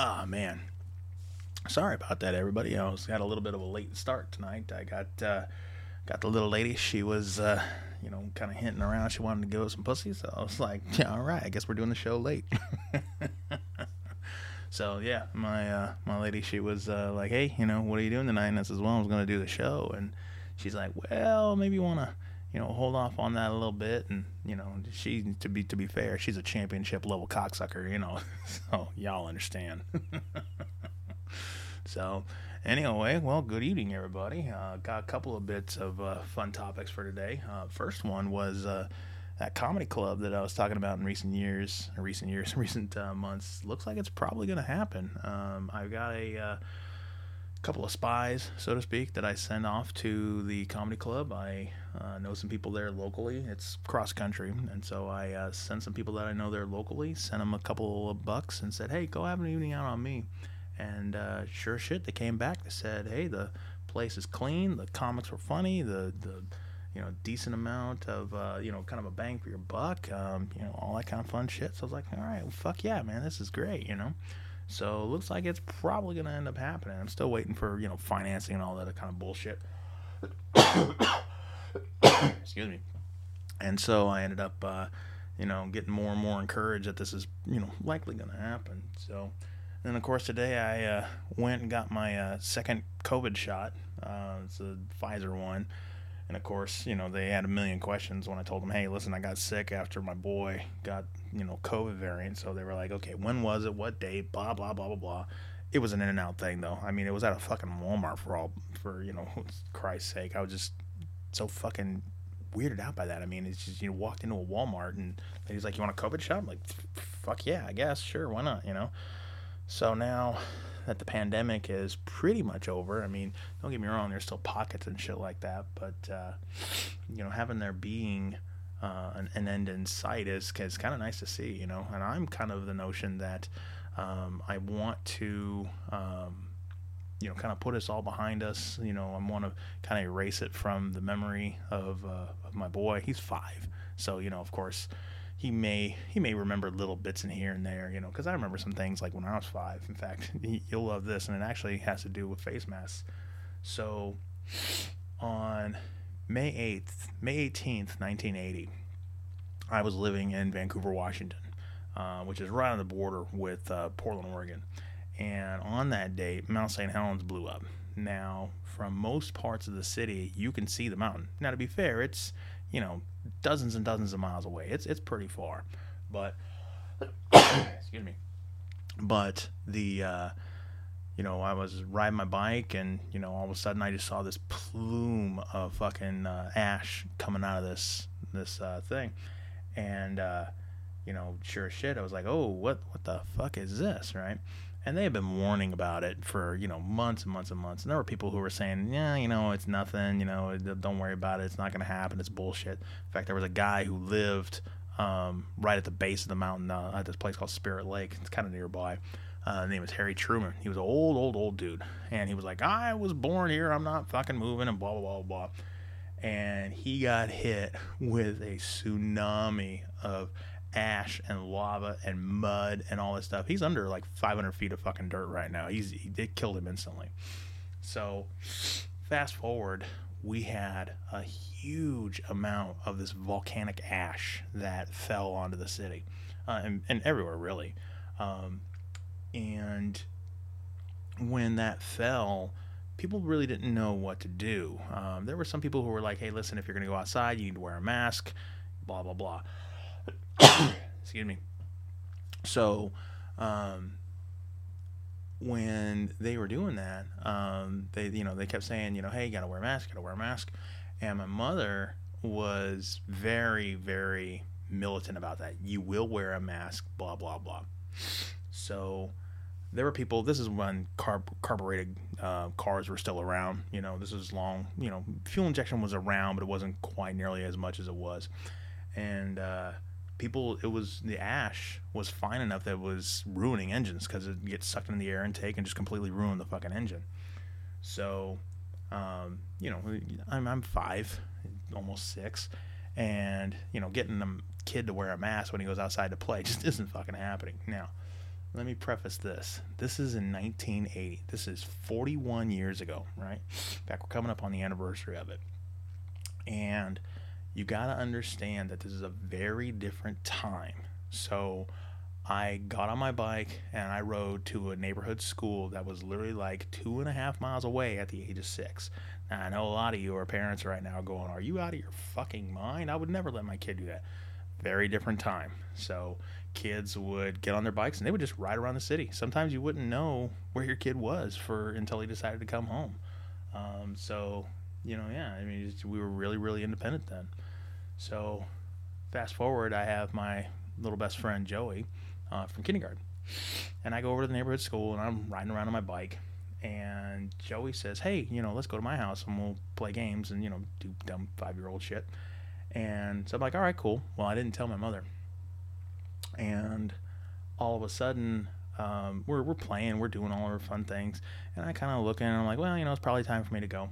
Ah, man. Sorry about that, everybody. I was got a little bit of a late start tonight. I got uh, got the little lady. She was, uh, you know, kind of hinting around. She wanted to go with some pussy. So I was like, yeah, all right. I guess we're doing the show late. so yeah, my uh, my lady, she was uh, like, hey, you know, what are you doing tonight? And I says, well, I was going to do the show. And she's like, well, maybe you want to you know, hold off on that a little bit. And you know, she to be to be fair, she's a championship level cocksucker. You know, so y'all understand. so anyway, well, good evening, everybody. Uh, got a couple of bits of uh, fun topics for today. Uh, first one was uh, that comedy club that I was talking about in recent years, recent years, recent uh, months. Looks like it's probably going to happen. Um, I've got a uh, couple of spies, so to speak, that I send off to the comedy club. I uh, know some people there locally. It's cross country, and so I uh, sent some people that I know there locally, sent them a couple of bucks, and said, "Hey, go have an evening out on me." And uh, sure shit, they came back. They said, "Hey, the place is clean. The comics were funny. The the you know decent amount of uh, you know kind of a bang for your buck. Um, you know all that kind of fun shit." So I was like, "All right, well, fuck yeah, man, this is great." You know. So it looks like it's probably going to end up happening. I'm still waiting for, you know, financing and all that kind of bullshit. Excuse me. And so I ended up, uh, you know, getting more and more encouraged that this is, you know, likely going to happen. So, and of course, today I uh, went and got my uh, second COVID shot. Uh, it's a Pfizer one. And of course, you know, they had a million questions when I told them, hey, listen, I got sick after my boy got, you know, COVID variant. So they were like, okay, when was it? What date? Blah, blah, blah, blah, blah. It was an in and out thing, though. I mean, it was at a fucking Walmart for all, for, you know, Christ's sake. I was just so fucking weirded out by that. I mean, it's just, you know, walked into a Walmart and he's like, you want a COVID shot? I'm like, fuck yeah, I guess. Sure, why not, you know? So now that the pandemic is pretty much over. I mean, don't get me wrong, there's still pockets and shit like that, but uh, you know, having there being uh, an, end in sight is, is kind of nice to see, you know. And I'm kind of the notion that um, I want to. Um, you know, kind of put us all behind us. You know, I want to kind of erase it from the memory of, uh, of my boy. He's five, so you know, of course, he may he may remember little bits in here and there, you know, because I remember some things like when I was five. In fact, you'll love this, and it actually has to do with face masks. So, on May eighth, May eighteenth, nineteen eighty, I was living in Vancouver, Washington, uh, which is right on the border with uh, Portland, Oregon. And on that day, Mount St. Helens blew up. Now, from most parts of the city, you can see the mountain. Now, to be fair, it's you know dozens and dozens of miles away. It's it's pretty far, but excuse me. But the uh, you know I was riding my bike and you know all of a sudden I just saw this plume of fucking uh, ash coming out of this this uh, thing, and uh, you know sure as shit I was like oh what what the fuck is this right and they had been warning about it for you know months and months and months. And there were people who were saying, yeah, you know, it's nothing, you know, don't worry about it, it's not going to happen, it's bullshit. In fact, there was a guy who lived um, right at the base of the mountain uh, at this place called Spirit Lake. It's kind of nearby. Uh, his name was Harry Truman. He was an old, old, old dude, and he was like, I was born here, I'm not fucking moving, and blah blah blah blah. And he got hit with a tsunami of ash and lava and mud and all this stuff. He's under like 500 feet of fucking dirt right now. He's he, it killed him instantly. So, fast forward, we had a huge amount of this volcanic ash that fell onto the city, uh, and, and, everywhere really. Um, and when that fell, people really didn't know what to do. Um, there were some people who were like, "Hey, listen, if you're going to go outside, you need to wear a mask." Blah blah blah. Excuse me. So, um, when they were doing that, um, they you know they kept saying you know hey you gotta wear a mask, gotta wear a mask, and my mother was very very militant about that. You will wear a mask, blah blah blah. So there were people. This is when carb, carbureted uh, cars were still around. You know, this is long. You know, fuel injection was around, but it wasn't quite nearly as much as it was. And uh, people it was the ash was fine enough that it was ruining engines because it gets sucked into the air intake and just completely ruin the fucking engine so um, you know I'm, I'm five almost six and you know getting a kid to wear a mask when he goes outside to play just isn't fucking happening now let me preface this. This is in 1980. This is 41 years ago, right? In fact, we're coming up on the anniversary of it. And you got to understand that this is a very different time. So I got on my bike and I rode to a neighborhood school that was literally like two and a half miles away at the age of six. Now, I know a lot of you are parents right now going, Are you out of your fucking mind? I would never let my kid do that. Very different time. So kids would get on their bikes and they would just ride around the city. Sometimes you wouldn't know where your kid was for until he decided to come home. Um, so, you know, yeah, I mean, we were really, really independent then. So, fast forward, I have my little best friend Joey uh, from kindergarten. And I go over to the neighborhood school and I'm riding around on my bike. And Joey says, Hey, you know, let's go to my house and we'll play games and, you know, do dumb five year old shit. And so I'm like, All right, cool. Well, I didn't tell my mother. And all of a sudden, um, we're, we're playing, we're doing all our fun things. And I kind of look in and I'm like, Well, you know, it's probably time for me to go.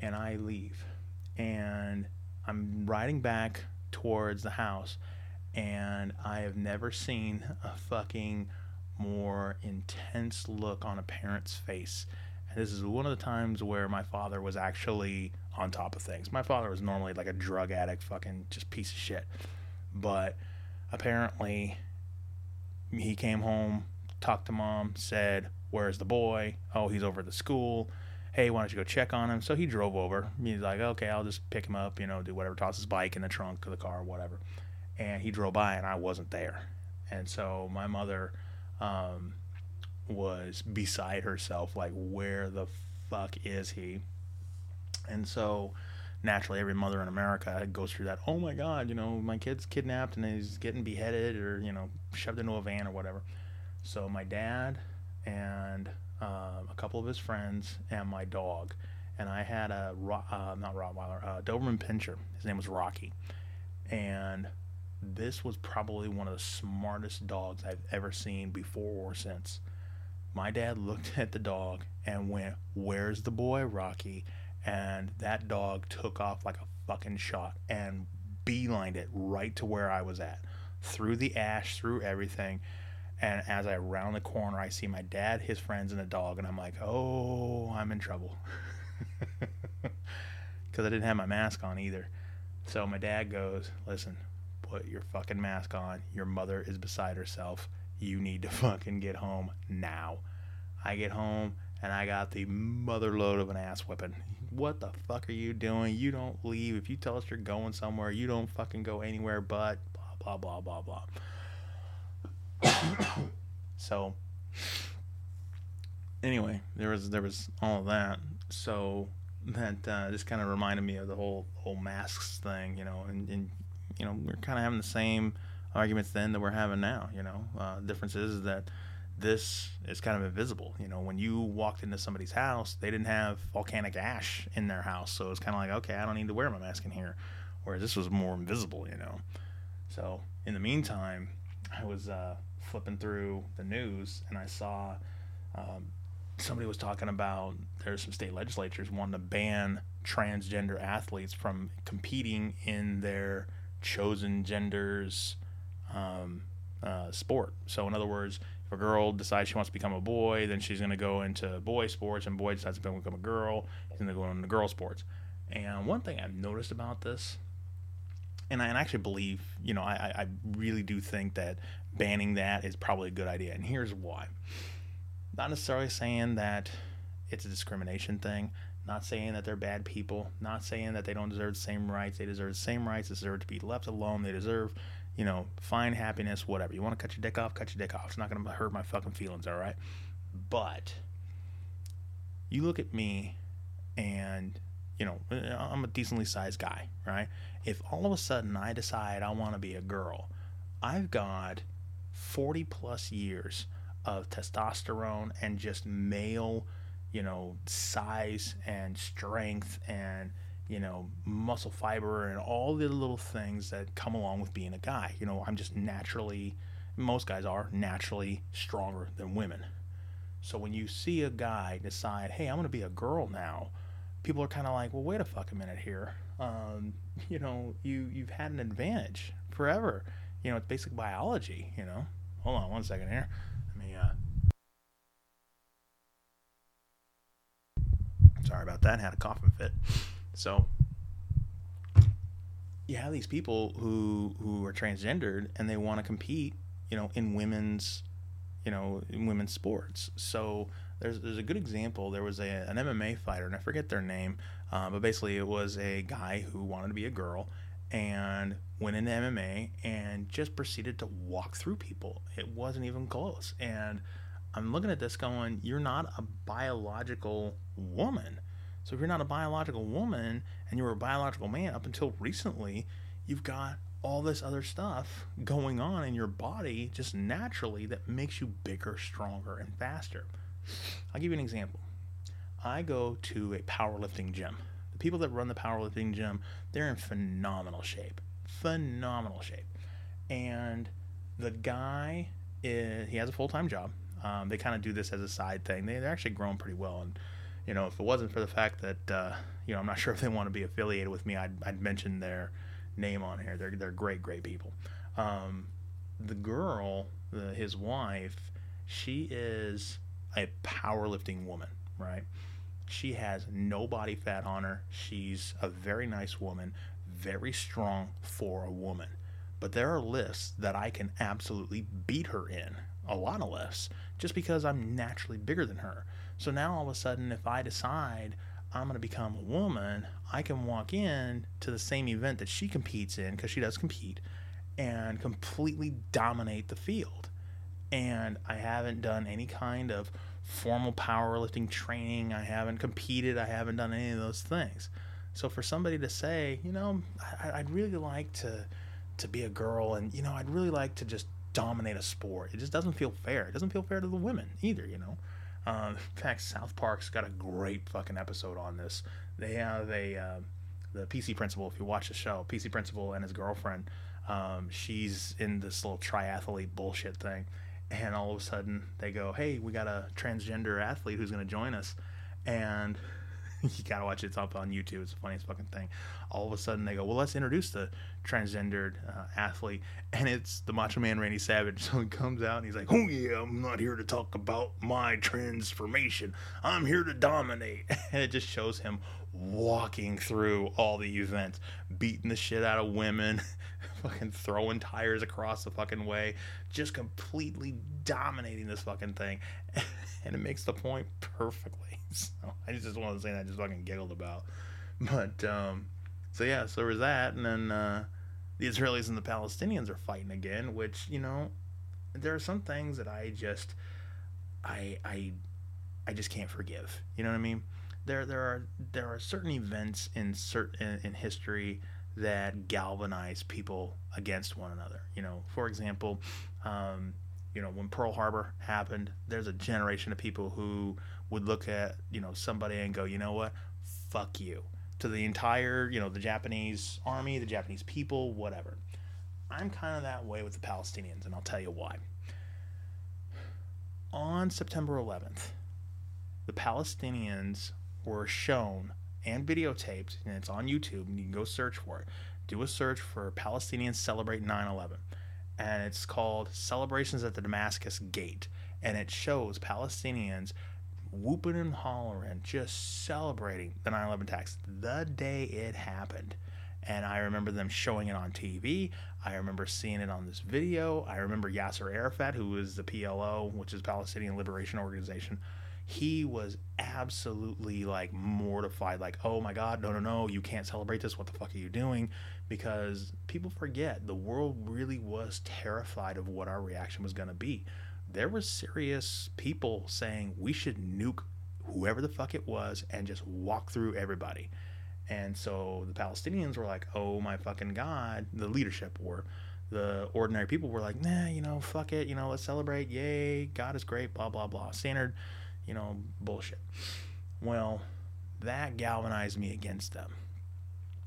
And I leave. And I'm riding back towards the house and I have never seen a fucking more intense look on a parent's face. And this is one of the times where my father was actually on top of things. My father was normally like a drug addict, fucking just piece of shit. But apparently, he came home, talked to mom, said, Where's the boy? Oh, he's over at the school. Hey, why don't you go check on him? So he drove over. He's like, Okay, I'll just pick him up, you know, do whatever, toss his bike in the trunk of the car, whatever and he drove by and I wasn't there. And so my mother um, was beside herself, like, where the fuck is he? And so naturally, every mother in America goes through that. Oh my God, you know, my kid's kidnapped and he's getting beheaded or, you know, shoved into a van or whatever. So my dad and uh, a couple of his friends and my dog. And I had a, uh, not Rottweiler, uh, Doberman Pinscher. His name was Rocky. And this was probably one of the smartest dogs I've ever seen before or since. My dad looked at the dog and went, Where's the boy, Rocky? And that dog took off like a fucking shot and beelined it right to where I was at. Through the ash, through everything. And as I round the corner, I see my dad, his friends, and the dog. And I'm like, Oh, I'm in trouble. Because I didn't have my mask on either. So my dad goes, Listen, put your fucking mask on. Your mother is beside herself. You need to fucking get home now. I get home and I got the mother load of an ass whipping. What the fuck are you doing? You don't leave. If you tell us you're going somewhere, you don't fucking go anywhere but blah blah blah blah blah. so anyway, there was there was all of that. So that uh, just kind of reminded me of the whole whole masks thing, you know, and, and you know, we're kind of having the same arguments then that we're having now. You know, uh, the difference is that this is kind of invisible. You know, when you walked into somebody's house, they didn't have volcanic ash in their house, so it's kind of like, okay, I don't need to wear my mask in here. Whereas this was more invisible. You know, so in the meantime, I was uh, flipping through the news and I saw. Um, somebody was talking about there's some state legislatures wanting to ban transgender athletes from competing in their chosen genders um, uh, sport. So, in other words, if a girl decides she wants to become a boy, then she's going to go into boy sports, and boy decides to become a girl, she's going to go into girl sports. And one thing I've noticed about this, and I actually believe, you know, I, I really do think that banning that is probably a good idea. And here's why. Not necessarily saying that it's a discrimination thing. Not saying that they're bad people. Not saying that they don't deserve the same rights. They deserve the same rights. They deserve to be left alone. They deserve, you know, find happiness, whatever. You want to cut your dick off? Cut your dick off. It's not going to hurt my fucking feelings, all right? But you look at me and, you know, uh, I'm a decently sized guy, right? If all of a sudden I decide I want to be a girl, I've got 40 plus years of testosterone and just male you know, size and strength and, you know, muscle fiber and all the little things that come along with being a guy. You know, I'm just naturally, most guys are naturally stronger than women. So when you see a guy decide, hey, I'm going to be a girl now, people are kind of like, well, wait a fucking minute here. Um, you know, you you've had an advantage forever. You know, it's basic biology. You know, hold on one second here. Let me. Uh... Sorry about that. I had a coughing fit. So you have these people who who are transgendered and they want to compete, you know, in women's, you know, in women's sports. So there's there's a good example. There was a an MMA fighter, and I forget their name, uh, but basically it was a guy who wanted to be a girl and went into MMA and just proceeded to walk through people. It wasn't even close. And I'm looking at this going, you're not a biological woman. So if you're not a biological woman and you're a biological man up until recently, you've got all this other stuff going on in your body just naturally that makes you bigger, stronger, and faster. I'll give you an example. I go to a powerlifting gym. The people that run the powerlifting gym, they're in phenomenal shape. Phenomenal shape. And the guy, is, he has a full time job. Um, they kind of do this as a side thing. They, they're actually growing pretty well. And, you know, if it wasn't for the fact that, uh, you know, I'm not sure if they want to be affiliated with me, I'd, I'd mention their name on here. They're, they're great, great people. Um, the girl, the, his wife, she is a powerlifting woman, right? She has no body fat on her. She's a very nice woman, very strong for a woman. But there are lifts that I can absolutely beat her in, a lot of lifts, just because I'm naturally bigger than her. So now all of a sudden, if I decide I'm going to become a woman, I can walk in to the same event that she competes in, because she does compete, and completely dominate the field. And I haven't done any kind of formal powerlifting training. I haven't competed. I haven't done any of those things. So for somebody to say, you know, I, would really like to to be a girl, and you know, I'd really like to just dominate a sport. It just doesn't feel fair. It doesn't feel fair to the women either. You know. Uh, in fact, South Park's got a great fucking episode on this. They have a uh, the PC principal. If you watch the show, PC principal and his girlfriend, um, she's in this little triathlete bullshit thing, and all of a sudden they go, "Hey, we got a transgender athlete who's going to join us," and you gotta watch it. It's up on YouTube. It's the funniest fucking thing. All of a sudden they go, "Well, let's introduce the transgendered uh, athlete," and it's the Macho Man Randy Savage. So he comes out and he's like, "Oh yeah, I'm not here to talk about my transformation. I'm here to dominate," and it just shows him walking through all the events, beating the shit out of women, fucking throwing tires across the fucking way, just completely dominating this fucking thing. and it makes the point perfectly. So I just one of those things I just fucking giggled about. But um so yeah, so there was that and then uh the Israelis and the Palestinians are fighting again, which, you know, there are some things that I just I I I just can't forgive. You know what I mean? there there are there are certain events in certain in history that galvanize people against one another. You know, for example, um, you know when Pearl Harbor happened, there's a generation of people who would look at you know somebody and go, you know what, fuck you to the entire you know the Japanese army, the Japanese people, whatever. I'm kind of that way with the Palestinians, and I'll tell you why. On September 11th, the Palestinians were shown and videotaped, and it's on YouTube, and you can go search for it. Do a search for Palestinians Celebrate 9 11. And it's called Celebrations at the Damascus Gate. And it shows Palestinians whooping and hollering, just celebrating the 9 11 attacks the day it happened. And I remember them showing it on TV. I remember seeing it on this video. I remember Yasser Arafat, who is the PLO, which is Palestinian Liberation Organization, he was absolutely like mortified like oh my god no no no you can't celebrate this what the fuck are you doing because people forget the world really was terrified of what our reaction was going to be there were serious people saying we should nuke whoever the fuck it was and just walk through everybody and so the palestinians were like oh my fucking god the leadership or the ordinary people were like nah you know fuck it you know let's celebrate yay god is great blah blah blah standard you know, bullshit. Well, that galvanized me against them.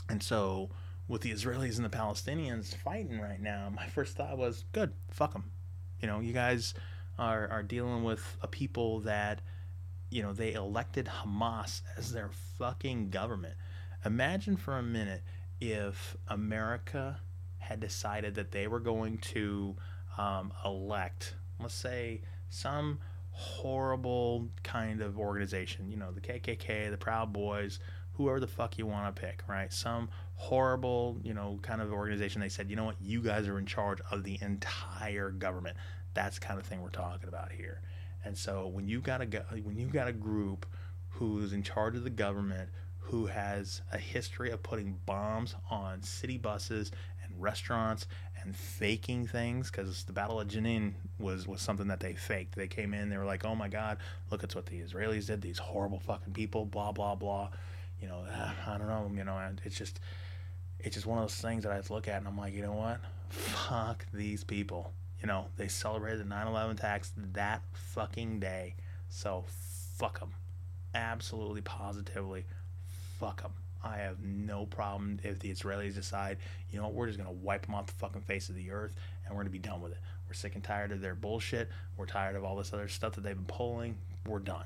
And so, with the Israelis and the Palestinians fighting right now, my first thought was, good, fuck them. You know, you guys are, are dealing with a people that, you know, they elected Hamas as their fucking government. Imagine for a minute if America had decided that they were going to um, elect, let's say, some horrible kind of organization. You know, the KKK, the Proud Boys, whoever the fuck you want to pick, right? Some horrible, you know, kind of organization. They said, you know what, you guys are in charge of the entire government. That's kind of thing we're talking about here. And so when you got a when you got a group who's in charge of the government, who has a history of putting bombs on city buses and restaurants and faking things because the Battle of Jenin was was something that they faked. They came in, they were like, "Oh my God, look at what the Israelis did. These horrible fucking people." Blah blah blah. You know, uh, I don't know. You know, it's just it's just one of those things that I look at and I'm like, you know what? Fuck these people. You know, they celebrated the 9/11 attacks that fucking day, so fuck them. Absolutely, positively, fuck them. I have no problem if the Israelis decide, you know what, we're just going to wipe them off the fucking face of the earth and we're going to be done with it. We're sick and tired of their bullshit. We're tired of all this other stuff that they've been pulling. We're done.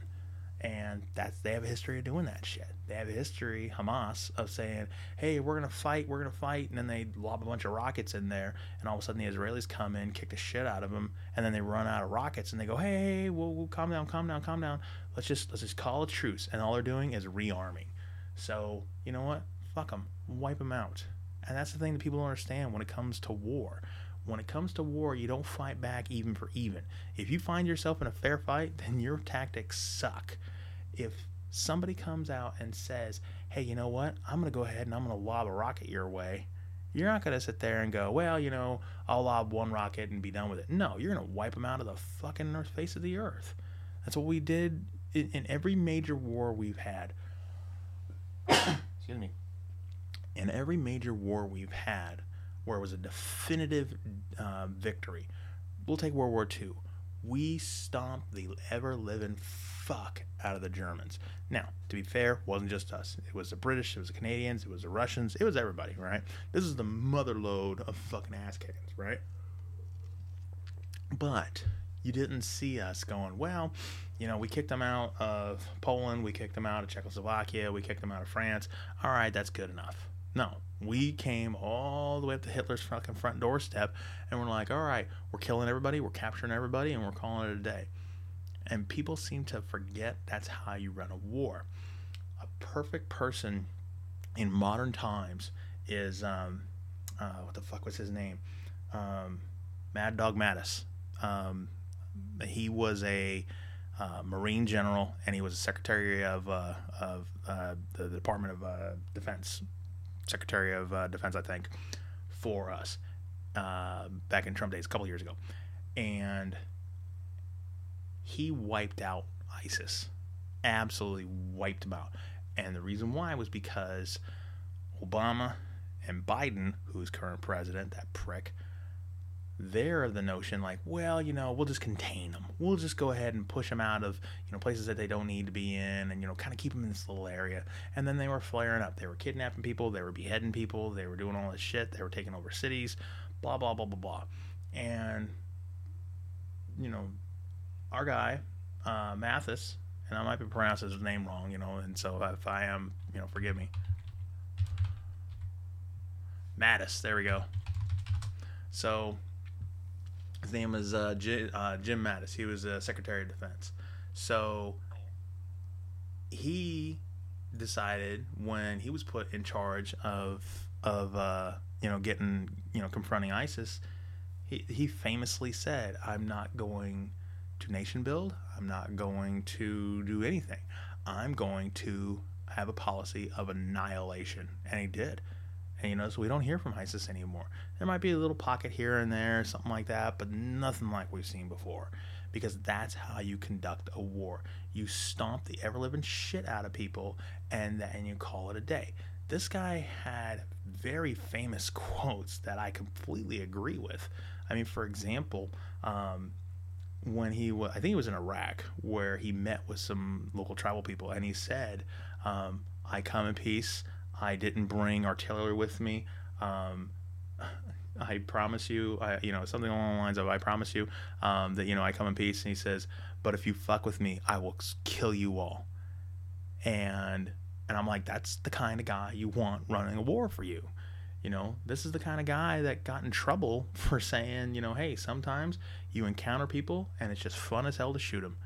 And that's they have a history of doing that shit. They have a history, Hamas, of saying, "Hey, we're gonna fight, we're gonna fight," and then they lob a bunch of rockets in there, and all of a sudden the Israelis come in, kick the shit out of them, and then they run out of rockets, and they go, "Hey, we'll, we'll calm down, calm down, calm down. Let's just let's just call a truce." And all they're doing is rearming. So, you know what? Fuck them. Wipe them out. And that's the thing that people don't understand when it comes to war. When it comes to war, you don't fight back even for even. If you find yourself in a fair fight, then your tactics suck. If somebody comes out and says, hey, you know what? I'm going to go ahead and I'm going to lob a rocket your way. You're not going to sit there and go, well, you know, I'll lob one rocket and be done with it. No, you're going to wipe them out of the fucking face of the earth. That's what we did in, in every major war we've had. excuse me, in every major war we've had where it was a definitive uh, victory, we'll take World War II. We stomped the ever living fuck out of the Germans. Now, to be fair, wasn't just us. It was the British, it was the Canadians, it was the Russians, it was everybody, right? This is the mother load of fucking ass kickings, right? But you didn't see us going, well, you know, we kicked them out of Poland, we kicked them out of Czechoslovakia, we kicked them out of France. All right, that's good enough. No, we came all the way up to Hitler's fucking front doorstep and we're like, all right, we're killing everybody, we're capturing everybody, and we're calling it a day. And people seem to forget that's how you run a war. A perfect person in modern times is, um, uh, what the fuck was his name? Um, Mad Dog Mattis. Um, he was a uh, Marine general, and he was a Secretary of uh, of uh, the Department of uh, Defense, Secretary of uh, Defense, I think, for us back in Trump days, a couple years ago, and he wiped out ISIS, absolutely wiped them out, and the reason why was because Obama and Biden, who's current president, that prick they're of the notion like, well, you know, we'll just contain them. We'll just go ahead and push them out of, you know, places that they don't need to be in and, you know, kind of keep them in this little area. And then they were flaring up. They were kidnapping people. They were beheading people. They were doing all this shit. They were taking over cities, blah, blah, blah, blah, blah. And, you know, our guy, uh, Mathis, and I might be pronouncing his name wrong, you know, and so if I am, you know, forgive me. Mattis, there we go. So his name is uh, J, uh, Jim Mattis. He was a Secretary of Defense. So he decided when he was put in charge of of uh, you know getting you know confronting ISIS, he he famously said, "I'm not going to nation build. I'm not going to do anything. I'm going to have a policy of annihilation," and he did. And you know, so we don't hear from ISIS anymore. There might be a little pocket here and there, something like that, but nothing like we've seen before. Because that's how you conduct a war. You stomp the ever living shit out of people and then you call it a day. This guy had very famous quotes that I completely agree with. I mean, for example, um, when he was, I think he was in Iraq, where he met with some local tribal people, and he said, um, I come in peace. I didn't bring artillery with me. Um, I promise you, I, you know, something along the lines of, I promise you um, that, you know, I come in peace. And he says, but if you fuck with me, I will kill you all. And, and I'm like, that's the kind of guy you want running a war for you. You know, this is the kind of guy that got in trouble for saying, you know, hey, sometimes you encounter people and it's just fun as hell to shoot them.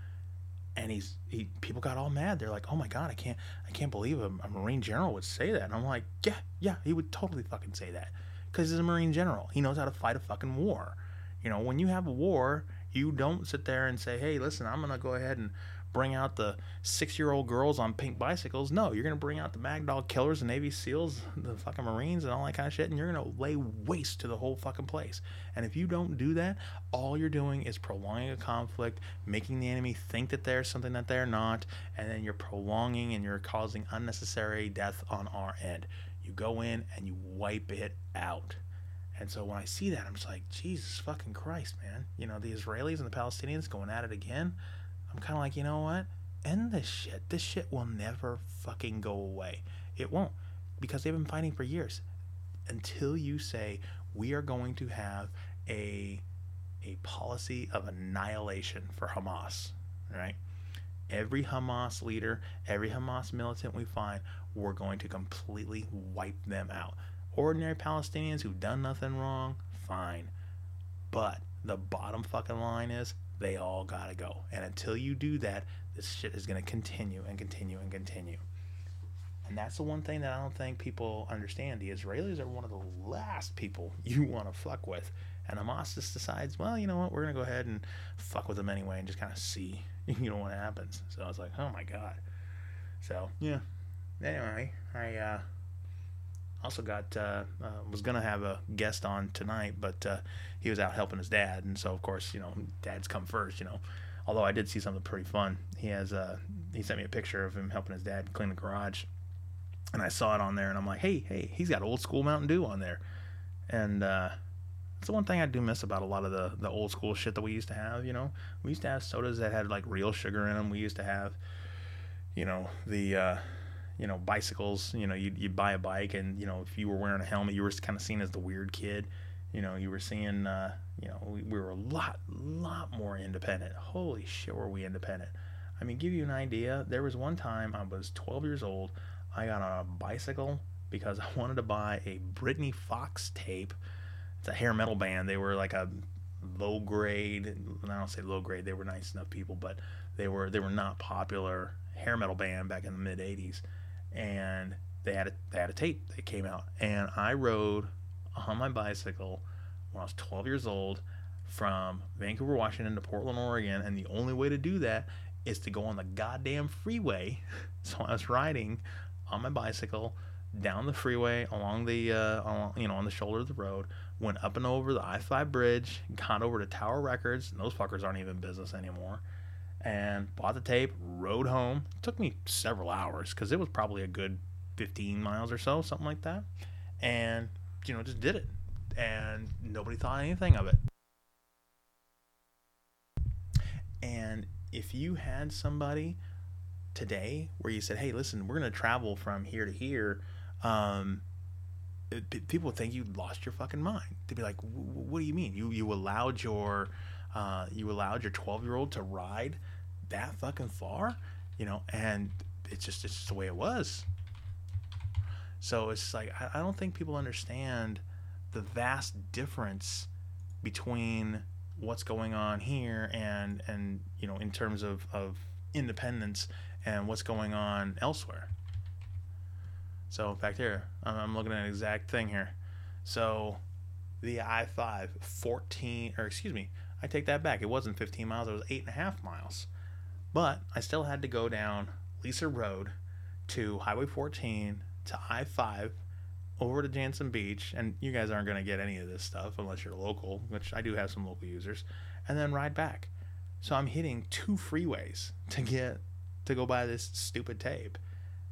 and he's he people got all mad. They're like, "Oh my god, I can't I can't believe a, a Marine general would say that." And I'm like, "Yeah, yeah, he would totally fucking say that because he's a Marine general. He knows how to fight a fucking war. You know, when you have a war, you don't sit there and say, "Hey, listen, I'm gonna go ahead and bring out the six-year-old girls on pink bicycles." No, you're gonna bring out the Mad Dog Killers, the Navy SEALs, the fucking Marines, and all that kind of shit, and you're gonna lay waste to the whole fucking place. And if you don't do that, all you're doing is prolonging a conflict, making the enemy think that they're something that they're not, and then you're prolonging and you're causing unnecessary death on our end. You go in and you wipe it out. And so when I see that, I'm just like, Jesus fucking Christ, man. You know, the Israelis and the Palestinians going at it again. I'm kind of like, you know what? End this shit. This shit will never fucking go away. It won't. Because they've been fighting for years. Until you say, we are going to have a, a policy of annihilation for Hamas, right? Every Hamas leader, every Hamas militant we find, we're going to completely wipe them out ordinary Palestinians who've done nothing wrong, fine. But the bottom fucking line is they all gotta go. And until you do that, this shit is gonna continue and continue and continue. And that's the one thing that I don't think people understand. The Israelis are one of the last people you want to fuck with. And Hamas just decides, well, you know what, we're gonna go ahead and fuck with them anyway and just kind of see, you know, what happens. So I was like, oh my god. So yeah. Anyway, I uh, also got uh, uh, was gonna have a guest on tonight, but uh, he was out helping his dad, and so of course you know dads come first, you know. Although I did see something pretty fun. He has uh, he sent me a picture of him helping his dad clean the garage, and I saw it on there, and I'm like, hey hey, he's got old school Mountain Dew on there, and uh, that's the one thing I do miss about a lot of the the old school shit that we used to have. You know, we used to have sodas that had like real sugar in them. We used to have, you know, the uh, you know bicycles you know you you buy a bike and you know if you were wearing a helmet you were kind of seen as the weird kid. You know you were seeing uh, you know we, we were a lot lot more independent. Holy shit were we independent. I mean give you an idea there was one time i was 12 years old i got on a bicycle because i wanted to buy a britny fox tape. It's a hair metal band. They were like a low grade i don't say low grade they were nice enough people but they were they were not popular hair metal band back in the mid 80s and they had a, they had a tape that came out, and I rode on my bicycle when I was 12 years old from Vancouver, Washington to Portland, Oregon, and the only way to do that is to go on the goddamn freeway. So I was riding on my bicycle down the freeway along the uh, along, you know on the shoulder of the road, went up and over the I-5 bridge, got over to Tower Records, and those fuckers aren't even business anymore and bought the tape, rode home. It took me several hours because it was probably a good 15 miles or so, something like that. And, you know, just did it. And nobody thought anything of it. And if you had somebody today where you said, hey, listen, we're going to travel from here to here, um, it, people would think you lost your fucking mind. They'd be like, what do you mean? You, you allowed your uh, you allowed your 12 year old to ride that fucking far, you know, and it's just it's just the way it was. So it's like I, I don't think people understand the vast difference between what's going on here and and you know in terms of of independence and what's going on elsewhere. So back here, I'm looking at an exact thing here. So the I-5, 14, or excuse me, I take that back. It wasn't 15 miles, it was eight and a half miles. But I still had to go down Lisa Road to Highway 14 to I 5 over to Jantzen Beach. And you guys aren't going to get any of this stuff unless you're local, which I do have some local users, and then ride back. So I'm hitting two freeways to get to go buy this stupid tape.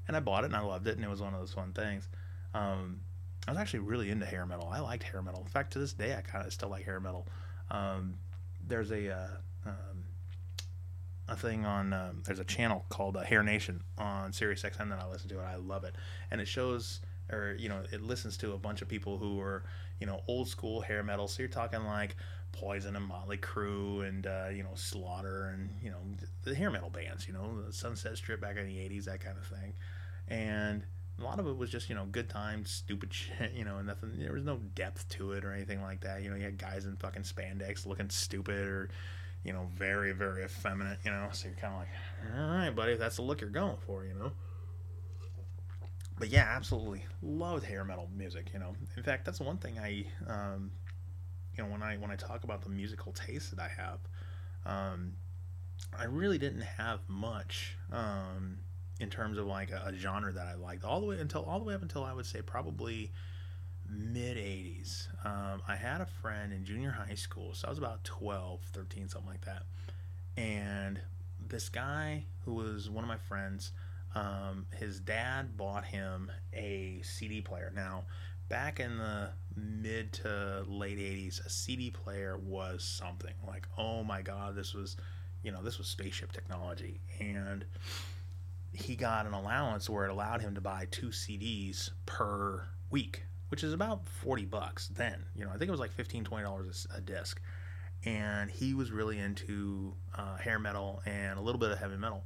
And I bought it and I loved it, and it was one of those fun things. Um, I was actually really into hair metal. I liked hair metal. In fact, to this day, I kind of still like hair metal. Um, there's a uh, um, a thing on um, there's a channel called uh, Hair Nation on Sirius XM that I listen to and I love it. And it shows or you know it listens to a bunch of people who are you know old school hair metal. So you're talking like Poison and Motley Crue and uh, you know Slaughter and you know the hair metal bands you know the Sunset Strip back in the 80s that kind of thing. And a lot of it was just you know good times stupid shit you know nothing there was no depth to it or anything like that. You know you had guys in fucking spandex looking stupid or you know, very, very effeminate, you know. So you're kind of like, all right, buddy, that's the look you're going for, you know. But yeah, absolutely loved hair metal music, you know. In fact, that's one thing I, um, you know, when I when I talk about the musical taste that I have, um, I really didn't have much um, in terms of like a, a genre that I liked all the way until all the way up until I would say probably mid 80s. Um, I had a friend in junior high school, so I was about 12, 13, something like that. And this guy who was one of my friends, um, his dad bought him a CD player. Now, back in the mid to late 80s, a CD player was something like, oh my God, this was, you know, this was spaceship technology. And he got an allowance where it allowed him to buy two CDs per week which is about 40 bucks then. You know, I think it was like 15 $20 a, a disc. And he was really into uh, hair metal and a little bit of heavy metal.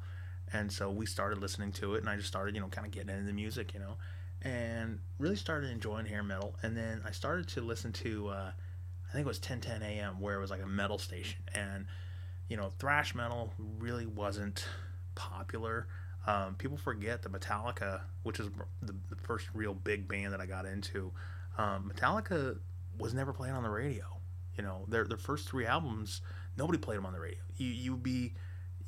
And so we started listening to it, and I just started, you know, kind of getting into the music, you know, and really started enjoying hair metal. And then I started to listen to, uh, I think it was 1010 AM, where it was like a metal station. And, you know, thrash metal really wasn't popular um, people forget that Metallica, which is the, the, first real big band that I got into, um, Metallica was never played on the radio. You know, their their first three albums, nobody played them on the radio. You you be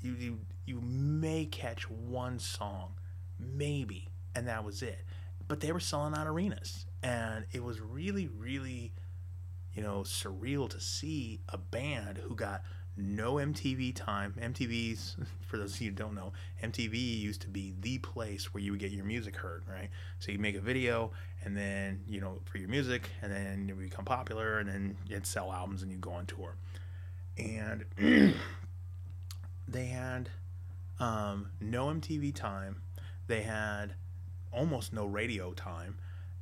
you you you may catch one song, maybe, and that was it. But they were selling out arenas, and it was really really, you know, surreal to see a band who got no MTV time. MTV's, for those of you who don't know, MTV used to be the place where you would get your music heard, right? So you make a video, and then, you know, for your music, and then you become popular, and then you'd sell albums and you'd go on tour. And they had um, no MTV time, they had almost no radio time,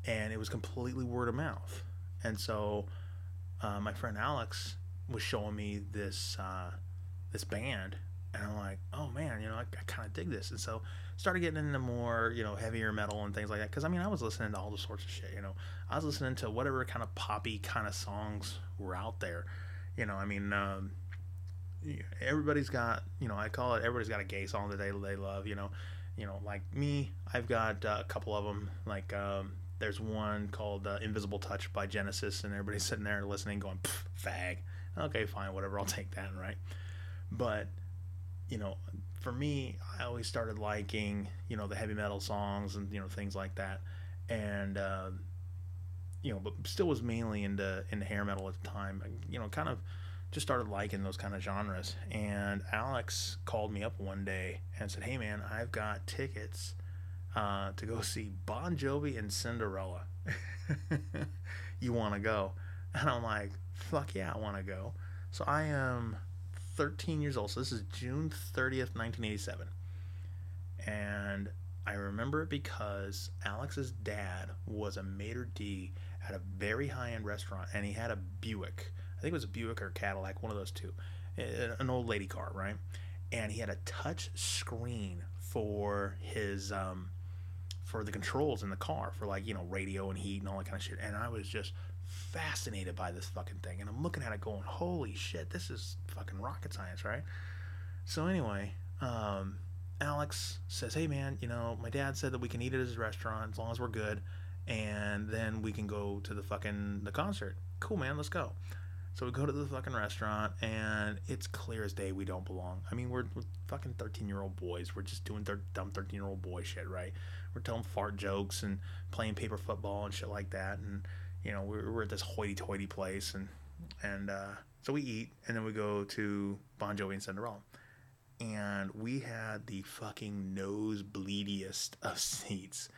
and it was completely word of mouth. And so uh, my friend Alex was showing me this uh, this band, and I'm like, oh man, you know, I, I kind of dig this, and so started getting into more, you know, heavier metal and things like that. Because I mean, I was listening to all the sorts of shit, you know, I was listening to whatever kind of poppy kind of songs were out there, you know. I mean, um, everybody's got, you know, I call it everybody's got a gay song that they they love, you know. You know, like me, I've got uh, a couple of them. Like um, there's one called uh, "Invisible Touch" by Genesis, and everybody's sitting there listening, going "fag." Okay, fine, whatever, I'll take that, right? But, you know, for me, I always started liking, you know, the heavy metal songs and, you know, things like that. And, uh, you know, but still was mainly into, into hair metal at the time. You know, kind of just started liking those kind of genres. And Alex called me up one day and said, hey, man, I've got tickets uh, to go see Bon Jovi and Cinderella. you want to go? And I'm like, fuck yeah, I want to go. So I am 13 years old. So this is June 30th, 1987. And I remember it because Alex's dad was a maitre d at a very high end restaurant and he had a Buick. I think it was a Buick or Cadillac, one of those two. An old lady car, right? And he had a touch screen for his um, for the controls in the car for like you know radio and heat and all that kind of shit. And I was just fascinated by this fucking thing. And I'm looking at it going, holy shit, this is fucking rocket science, right? So, anyway, um, Alex says, hey, man, you know, my dad said that we can eat at his restaurant as long as we're good. And then we can go to the fucking the concert. Cool, man, let's go. So we go to the fucking restaurant, and it's clear as day we don't belong. I mean, we're, we're fucking 13 year old boys. We're just doing thir- dumb 13 year old boy shit, right? We're telling fart jokes and playing paper football and shit like that. And you know, we're, we're at this hoity-toity place, and and uh, so we eat, and then we go to Bon Jovi and Cinderella, and we had the fucking nosebleediest of seats.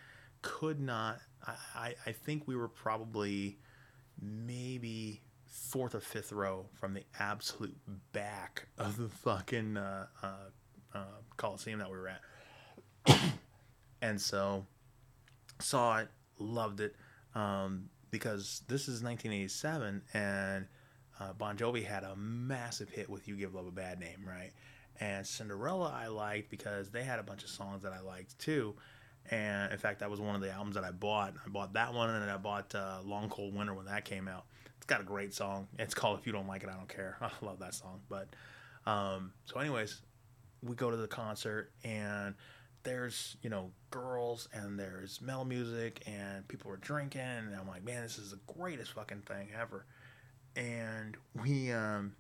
Could not. I, I, think we were probably maybe fourth or fifth row from the absolute back of the fucking uh, uh, uh, Coliseum that we were at. and so saw it, loved it. Um, because this is 1987 and uh, Bon Jovi had a massive hit with "You Give Love a Bad Name," right? And Cinderella I liked because they had a bunch of songs that I liked too. And in fact, that was one of the albums that I bought. I bought that one, and then I bought uh, "Long Cold Winter" when that came out. It's got a great song. It's called "If You Don't Like It, I Don't Care." I love that song. But Um, so, anyways, we go to the concert and there's you know girls and there's metal music and people are drinking and I'm like, man, this is the greatest fucking thing ever. And we, um,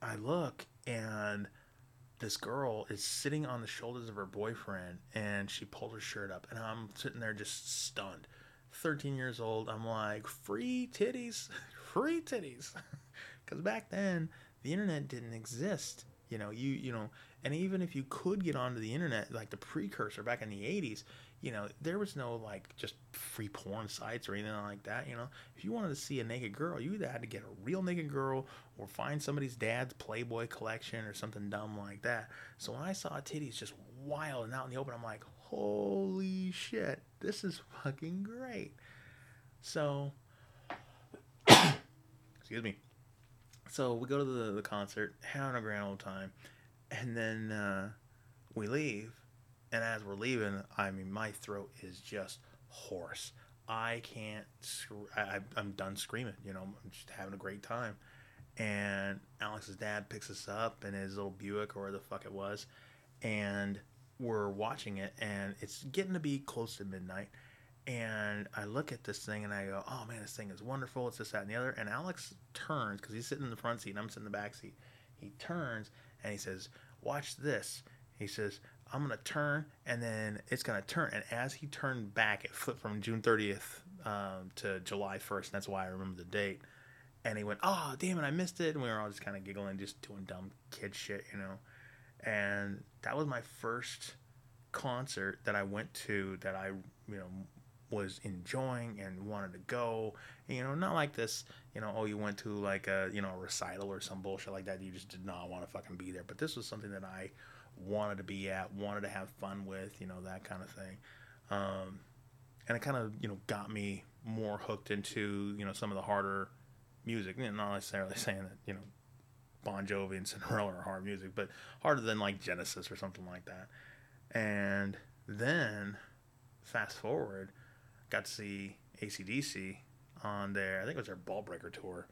I look and this girl is sitting on the shoulders of her boyfriend and she pulled her shirt up and I'm sitting there just stunned. 13 years old, I'm like, free titties, free titties. Because back then, the internet didn't exist. You know, you you know, and even if you could get onto the internet, like the precursor back in the '80s, you know, there was no like just free porn sites or anything like that. You know, if you wanted to see a naked girl, you either had to get a real naked girl or find somebody's dad's Playboy collection or something dumb like that. So when I saw titties just wild and out in the open, I'm like, holy shit, this is fucking great. So, excuse me so we go to the, the concert, having a grand old time, and then uh, we leave. And as we're leaving, I mean, my throat is just hoarse. I can't. I, I'm done screaming. You know, I'm just having a great time. And Alex's dad picks us up in his little Buick or the fuck it was, and we're watching it, and it's getting to be close to midnight and I look at this thing and I go, "Oh man, this thing is wonderful. It's this, that, and the other." And Alex turns because he's sitting in the front seat and I'm sitting in the back seat. He turns and he says, "Watch this." He says, "I'm gonna turn and then it's gonna turn." And as he turned back, it flipped from June 30th um, to July 1st. And that's why I remember the date. And he went, "Oh damn it, I missed it." And we were all just kind of giggling, just doing dumb kid shit, you know. And that was my first concert that I went to that I, you know, was enjoying and wanted to go. You know, not like this, you know, oh, you went to like a, you know, a recital or some bullshit like that. You just did not want to fucking be there. But this was something that I wanted to be at, wanted to have fun with, you know, that kind of thing. Um, and it kind of, you know, got me more hooked into, you know, some of the harder music. You know, not necessarily saying that, you know, Bon Jovi and Cinderella are hard music, but harder than like Genesis or something like that. And then fast forward, got to see ACDC on their, I think it was their Ball Breaker tour.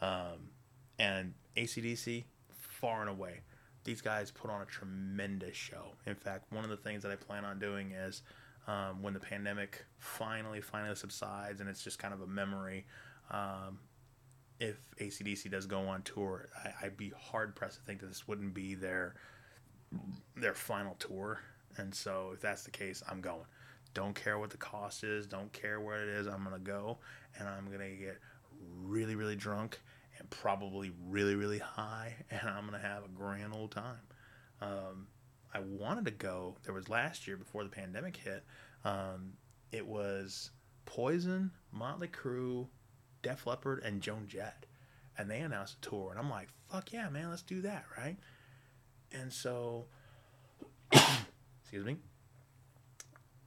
Um, and ACDC, far and away, these guys put on a tremendous show. In fact, one of the things that I plan on doing is um, when the pandemic finally, finally subsides and it's just kind of a memory, um, if ACDC does go on tour, I, would be hard pressed to think that this wouldn't be their their final tour. And so, if that's the case, I'm going. Don't care what the cost is. Don't care where it is. I'm going to go and I'm going to get really, really drunk and probably really, really high. And I'm going to have a grand old time. Um, I wanted to go. There was last year before the pandemic hit. Um, it was Poison, Motley Crue, Def Leppard, and Joan Jett. And they announced a tour. And I'm like, fuck yeah, man, let's do that, right? And so, excuse me.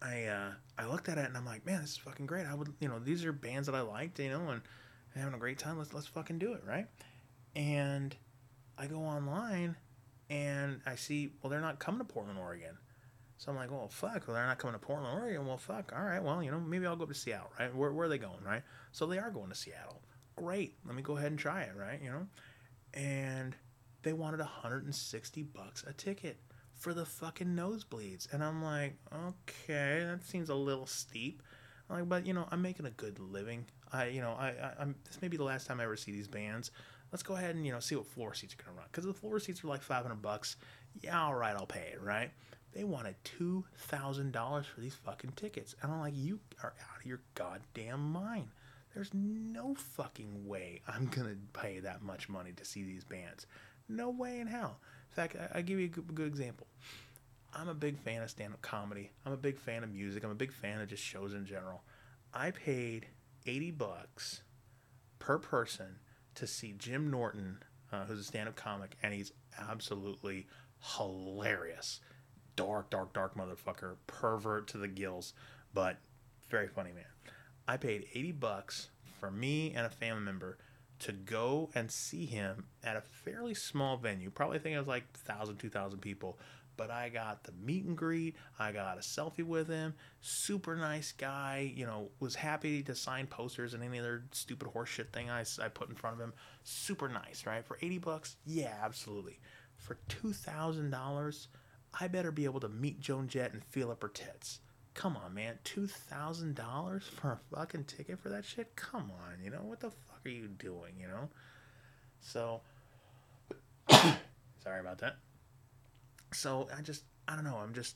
I uh, I looked at it and I'm like, man, this is fucking great. I would, you know, these are bands that I liked, you know, and having a great time. Let's let's fucking do it, right? And I go online and I see, well, they're not coming to Portland, Oregon. So I'm like, well, fuck. Well, they're not coming to Portland, Oregon. Well, fuck. All right. Well, you know, maybe I'll go up to Seattle, right? Where, where are they going, right? So they are going to Seattle. Great. Let me go ahead and try it, right? You know, and they wanted 160 bucks a ticket for the fucking nosebleeds. And I'm like, okay, that seems a little steep. I'm like, but you know, I'm making a good living. I, you know, I, I am this may be the last time I ever see these bands. Let's go ahead and you know see what floor seats are gonna run because the floor seats are like 500 bucks. Yeah, all right, I'll pay it. Right? They wanted two thousand dollars for these fucking tickets, and I'm like, you are out of your goddamn mind. There's no fucking way I'm gonna pay that much money to see these bands. No way in hell. In fact, I, give you a good, good example. I'm a big fan of stand up comedy. I'm a big fan of music. I'm a big fan of just shows in general. I paid 80 bucks per person to see Jim Norton, uh, who's a stand up comic, and he's absolutely hilarious. Dark, dark, dark motherfucker, pervert to the gills, but very funny man. I paid 80 bucks for me and a family member to go and see him at a fairly small venue. Probably think it was like 1,000, 2,000 people. But I got the meet and greet. I got a selfie with him. Super nice guy. You know, was happy to sign posters and any other stupid horseshit thing I, I put in front of him. Super nice, right? For 80 bucks, yeah, absolutely. For $2,000, I better be able to meet Joan Jett and feel up her tits. Come on, man. $2,000 for a fucking ticket for that shit? Come on, you know? What the fuck are you doing, you know? So, sorry about that. So, I just, I don't know. I'm just,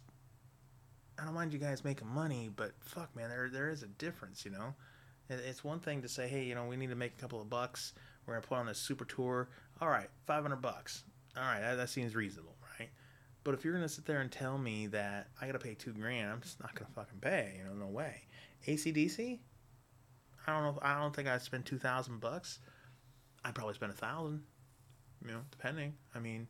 I don't mind you guys making money, but fuck, man, there, there is a difference, you know? It's one thing to say, hey, you know, we need to make a couple of bucks. We're going to put on this super tour. All right, 500 bucks. All right, that, that seems reasonable, right? But if you're gonna sit there and tell me that I gotta pay two grand, I'm just not gonna fucking pay. You know, no way. ACDC? I don't know. I don't think I'd spend two thousand bucks. I'd probably spend a thousand. You know, depending. I mean,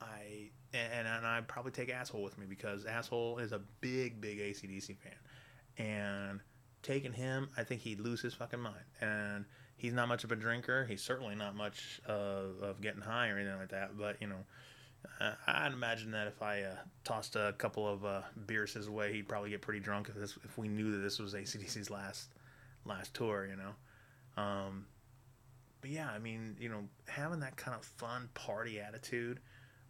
I and and I'd probably take asshole with me because asshole is a big, big ACDC fan, and taking him, I think he'd lose his fucking mind. And he's not much of a drinker. He's certainly not much of, of getting high or anything like that. But you know, uh, I'd imagine that if I uh, tossed a couple of uh, beers his way, he'd probably get pretty drunk if this if we knew that this was ACDC's last last tour, you know. Um, but yeah, I mean, you know, having that kind of fun party attitude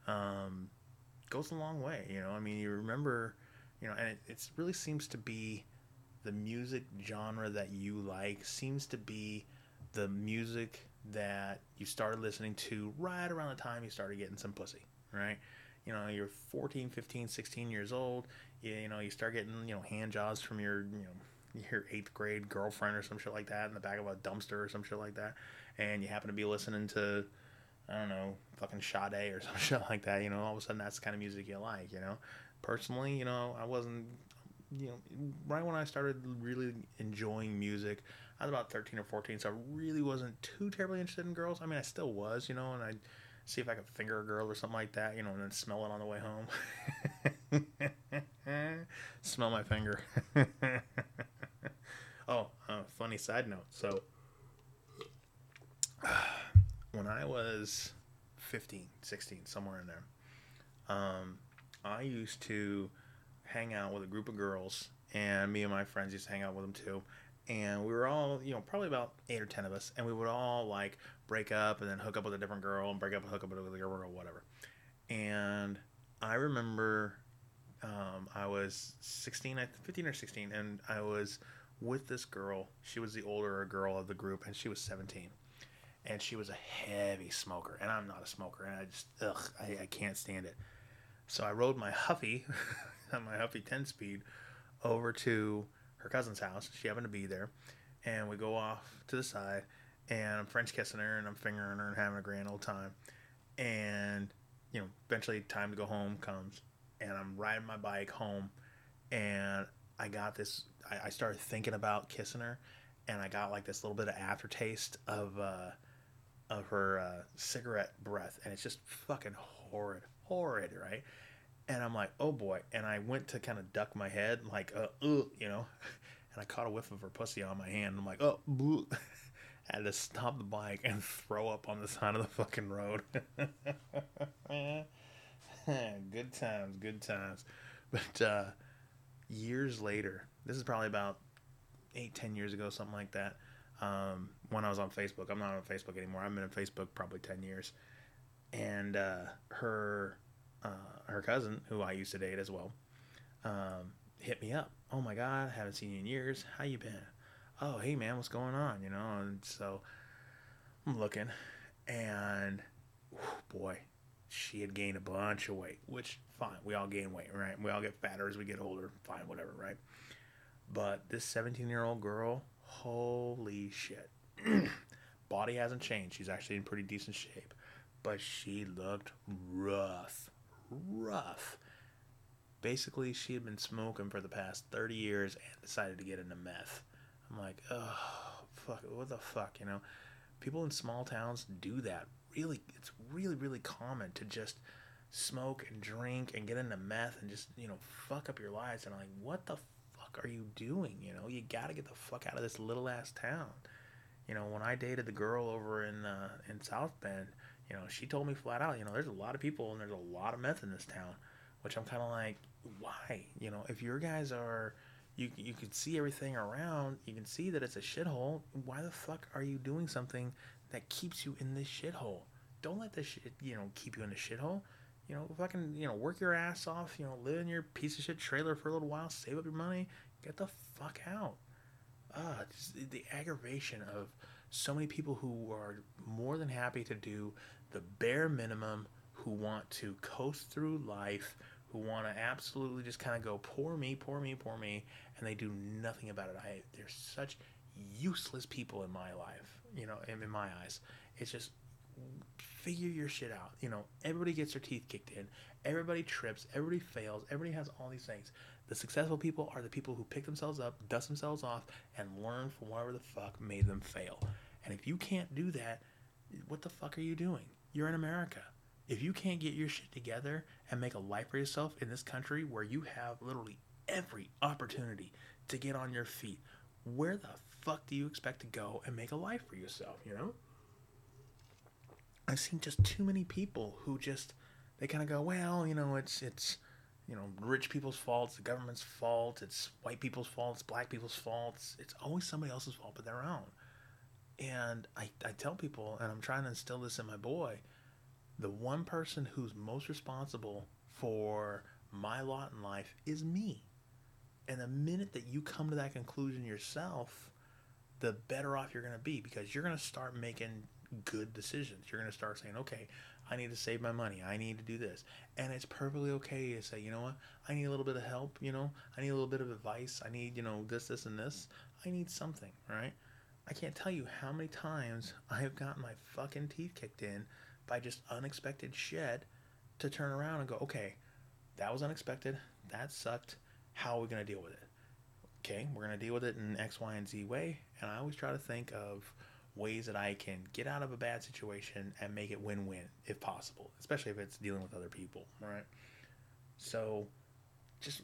um, goes a long way. You know, I mean, you remember, you know, and it really seems to be the music genre that you like seems to be the music that you started listening to right around the time you started getting some pussy right? You know, you're 14, 15, 16 years old. You, you know, you start getting, you know, hand jobs from your, you know, your eighth grade girlfriend or some shit like that in the back of a dumpster or some shit like that. And you happen to be listening to, I don't know, fucking Sade or some shit like that. You know, all of a sudden that's the kind of music you like, you know? Personally, you know, I wasn't, you know, right when I started really enjoying music, I was about 13 or 14, so I really wasn't too terribly interested in girls. I mean, I still was, you know, and I'd see if I could finger a girl or something like that, you know, and then smell it on the way home. smell my finger. oh, uh, funny side note. So, when I was 15, 16, somewhere in there, um, I used to hang out with a group of girls, and me and my friends used to hang out with them too and we were all you know probably about eight or ten of us and we would all like break up and then hook up with a different girl and break up and hook up with a girl or whatever and i remember um, i was 16 15 or 16 and i was with this girl. She was the older girl of the group and she was 17 and she was a heavy smoker and i'm not a smoker and i just ugh i, I can't stand it. So i rode my huffy my huffy 10 speed over to her cousin's house. She happened to be there, and we go off to the side, and I'm French kissing her, and I'm fingering her, and having a grand old time, and you know, eventually time to go home comes, and I'm riding my bike home, and I got this. I, I started thinking about kissing her, and I got like this little bit of aftertaste of uh, of her uh, cigarette breath, and it's just fucking horrid, horrid, right? and I'm like, oh boy. And I went to kind of duck my head, like, uh, uh, you know, and I caught a whiff of her pussy on my hand. I'm like, oh, bleh. I had to stop the bike and throw up on the side of the fucking road. good times, good times. But uh, years later, this is probably about eight, ten years ago, something like that. Um, when I was on Facebook, I'm not on Facebook anymore. I've been on Facebook probably ten years, and uh, her uh, her cousin, who I used to date as well, um, hit me up. Oh my God, haven't seen you in years. How you been? Oh, hey man, what's going on? You know, and so I'm looking, and whew, boy, she had gained a bunch of weight. Which fine, we all gain weight, right? We all get fatter as we get older. Fine, whatever, right? But this 17 year old girl, holy shit. Body hasn't changed. She's actually in pretty decent shape. But she looked rough rough. Basically, she had been smoking for the past 30 years and decided to get into meth. I'm like, oh, fuck, what the fuck, you know? People in small towns do that. Really, it's really, really common to just smoke and drink and get into meth and just, you know, fuck up your lives. And I'm like, what the fuck are you doing? You know, you gotta get the fuck out of this little ass town. You know, when I dated the girl over in uh, in South Bend, you know, she told me flat out, you know, there's a lot of people and there's a lot of meth in this town, which I'm kind of like, why? You know, if your guys are, you you can see everything around, you can see that it's a shithole. Why the fuck are you doing something that keeps you in this shithole? Don't let this shit, you know, keep you in the shithole. You know, fucking, you know, work your ass off. You know, live in your piece of shit trailer for a little while, save up your money, get the fuck out. Ah, just the aggravation of so many people who are more than happy to do the bare minimum, who want to coast through life, who want to absolutely just kind of go poor me, poor me, poor me, and they do nothing about it. I they're such useless people in my life, you know, in, in my eyes. It's just figure your shit out. You know, everybody gets their teeth kicked in. Everybody trips. Everybody fails. Everybody has all these things. The successful people are the people who pick themselves up, dust themselves off, and learn from whatever the fuck made them fail. And if you can't do that, what the fuck are you doing? You're in America. If you can't get your shit together and make a life for yourself in this country where you have literally every opportunity to get on your feet, where the fuck do you expect to go and make a life for yourself, you know? I've seen just too many people who just they kind of go, well, you know, it's it's you know, rich people's fault, it's the government's fault, it's white people's fault, it's black people's fault, it's, it's always somebody else's fault but their own. And I, I tell people, and I'm trying to instill this in my boy, the one person who's most responsible for my lot in life is me. And the minute that you come to that conclusion yourself, the better off you're going to be because you're going to start making good decisions. You're going to start saying, okay, I need to save my money. I need to do this. And it's perfectly okay to say, you know what? I need a little bit of help. You know, I need a little bit of advice. I need, you know, this, this, and this. I need something, right? I can't tell you how many times I have gotten my fucking teeth kicked in by just unexpected shit to turn around and go, okay, that was unexpected. That sucked. How are we going to deal with it? Okay, we're going to deal with it in X, Y, and Z way. And I always try to think of ways that I can get out of a bad situation and make it win win if possible, especially if it's dealing with other people, right? So, just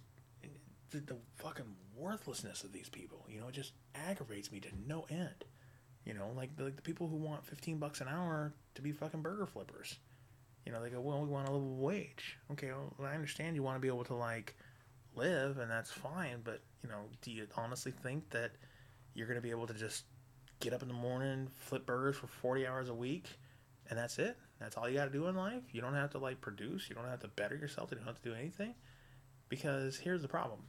the, the fucking worthlessness of these people, you know, it just aggravates me to no end. You know, like the, like the people who want 15 bucks an hour to be fucking burger flippers. You know, they go, well, we want a livable wage. Okay, well, I understand you want to be able to, like, live, and that's fine, but, you know, do you honestly think that you're going to be able to just get up in the morning, flip burgers for 40 hours a week, and that's it. That's all you got to do in life. You don't have to like produce. You don't have to better yourself. You don't have to do anything. Because here's the problem: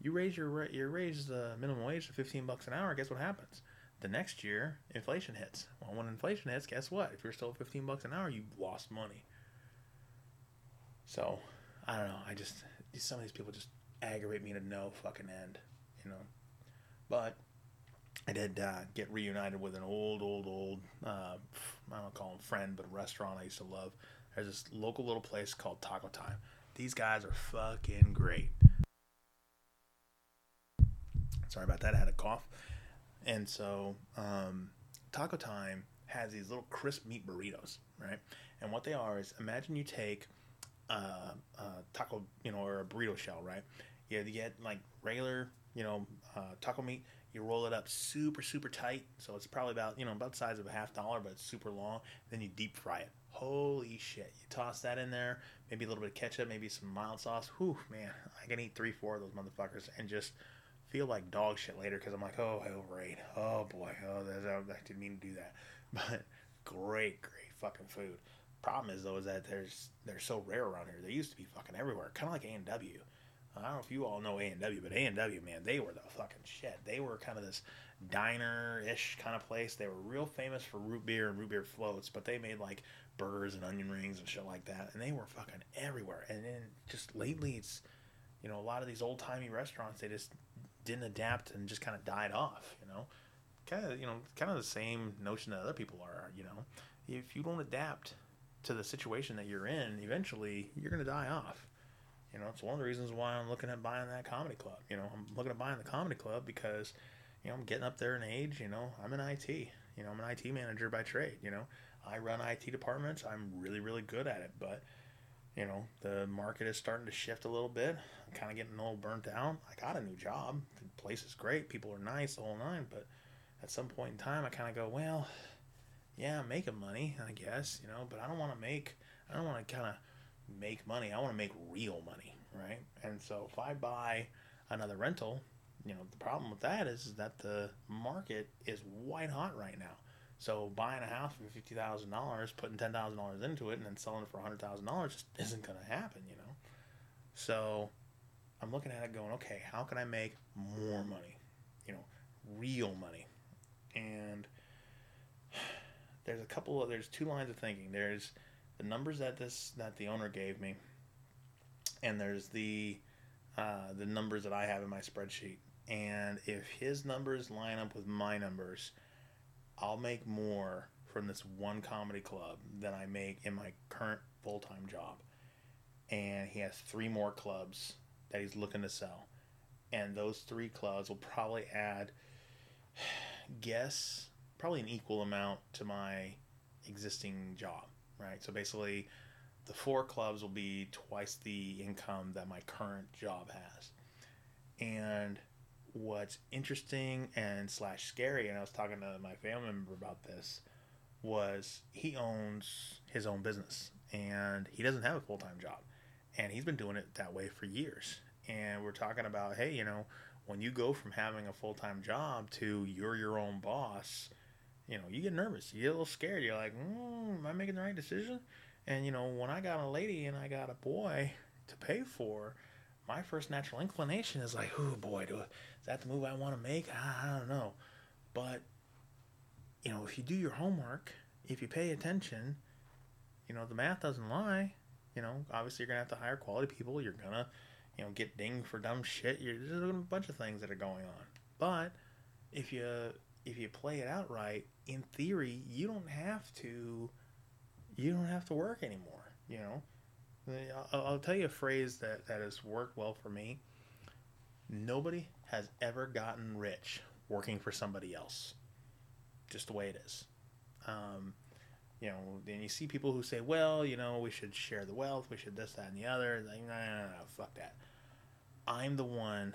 you raise your you raise the minimum wage to 15 bucks an hour. Guess what happens? The next year, inflation hits. Well, when inflation hits, guess what? If you're still 15 bucks an hour, you've lost money. So, I don't know. I just some of these people just aggravate me to no fucking end, you know. But I did uh, get reunited with an old, old, old, uh, I don't call him friend, but a restaurant I used to love. There's this local little place called Taco Time. These guys are fucking great. Sorry about that. I had a cough. And so, um, Taco Time has these little crisp meat burritos, right? And what they are is imagine you take a, a taco, you know, or a burrito shell, right? You, you get like regular, you know, uh, taco meat you roll it up super, super tight. So it's probably about, you know, about the size of a half dollar, but it's super long. Then you deep fry it. Holy shit. You toss that in there, maybe a little bit of ketchup, maybe some mild sauce. Whew, man, I can eat three, four of those motherfuckers and just feel like dog shit later because I'm like, oh, I overate. Oh, boy. Oh, oh I didn't mean to do that. But great, great fucking food. Problem is, though, is that there's they're so rare around here. They used to be fucking everywhere, kind of like A&W. I don't know if you all know A and W, but A and W, man, they were the fucking shit. They were kind of this diner-ish kind of place. They were real famous for root beer and root beer floats, but they made like burgers and onion rings and shit like that, and they were fucking everywhere. And then just lately, it's you know a lot of these old timey restaurants they just didn't adapt and just kind of died off. You know, kind of you know kind of the same notion that other people are. You know, if you don't adapt to the situation that you're in, eventually you're gonna die off. You know, it's one of the reasons why I'm looking at buying that comedy club. You know, I'm looking at buying the comedy club because, you know, I'm getting up there in age. You know, I'm in IT. You know, I'm an IT manager by trade. You know, I run IT departments. I'm really, really good at it. But, you know, the market is starting to shift a little bit. I'm kind of getting a little burnt out. I got a new job. The place is great. People are nice, the whole nine. But, at some point in time, I kind of go, well, yeah, I'm making money, I guess, you know, but I don't want to make, I don't want to kind of make money. I want to make real money, right? And so if I buy another rental, you know, the problem with that is, is that the market is white hot right now. So buying a house for fifty thousand dollars, putting ten thousand dollars into it, and then selling it for hundred thousand dollars just isn't going to happen, you know. So I'm looking at it, going, okay, how can I make more money? You know, real money. And there's a couple of there's two lines of thinking. There's the numbers that this that the owner gave me, and there's the uh, the numbers that I have in my spreadsheet. And if his numbers line up with my numbers, I'll make more from this one comedy club than I make in my current full time job. And he has three more clubs that he's looking to sell. And those three clubs will probably add, guess, probably an equal amount to my existing job, right? So basically, the four clubs will be twice the income that my current job has. And what's interesting and slash scary, and I was talking to my family member about this, was he owns his own business and he doesn't have a full time job. And he's been doing it that way for years. And we're talking about, hey, you know, when you go from having a full time job to you're your own boss, you know, you get nervous. You get a little scared. You're like, mm, am I making the right decision? And, you know, when I got a lady and I got a boy to pay for, my first natural inclination is like, oh boy, do, is that the move I want to make? I, I don't know. But, you know, if you do your homework, if you pay attention, you know, the math doesn't lie. You know, obviously you're to have to hire quality people. You're to, you know, get dinged for dumb shit. You're, there's a bunch of things that are going on. But if you if you play it out right, in theory, you don't have to you don't have to work anymore. You know, I'll, I'll tell you a phrase that that has worked well for me. Nobody has ever gotten rich working for somebody else. Just the way it is. Um, you know, and you see people who say, well, you know, we should share the wealth, we should this, that, and the other. Like, no, no, no, no, fuck that. I'm the one,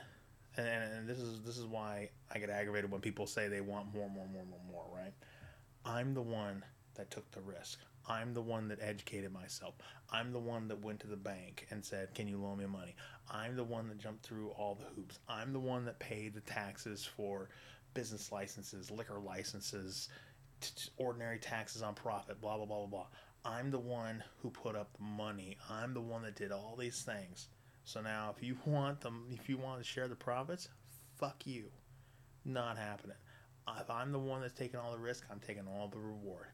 and, and this is this is why I get aggravated when people say they want more, more, more, more, more. Right? I'm the one that took the risk. I'm the one that educated myself. I'm the one that went to the bank and said, "Can you loan me money?" I'm the one that jumped through all the hoops. I'm the one that paid the taxes for business licenses, liquor licenses, t- ordinary taxes on profit, blah blah blah blah blah. I'm the one who put up the money. I'm the one that did all these things. So now, if you want them, if you want to share the profits, fuck you. Not happening. If I'm the one that's taking all the risk, I'm taking all the reward.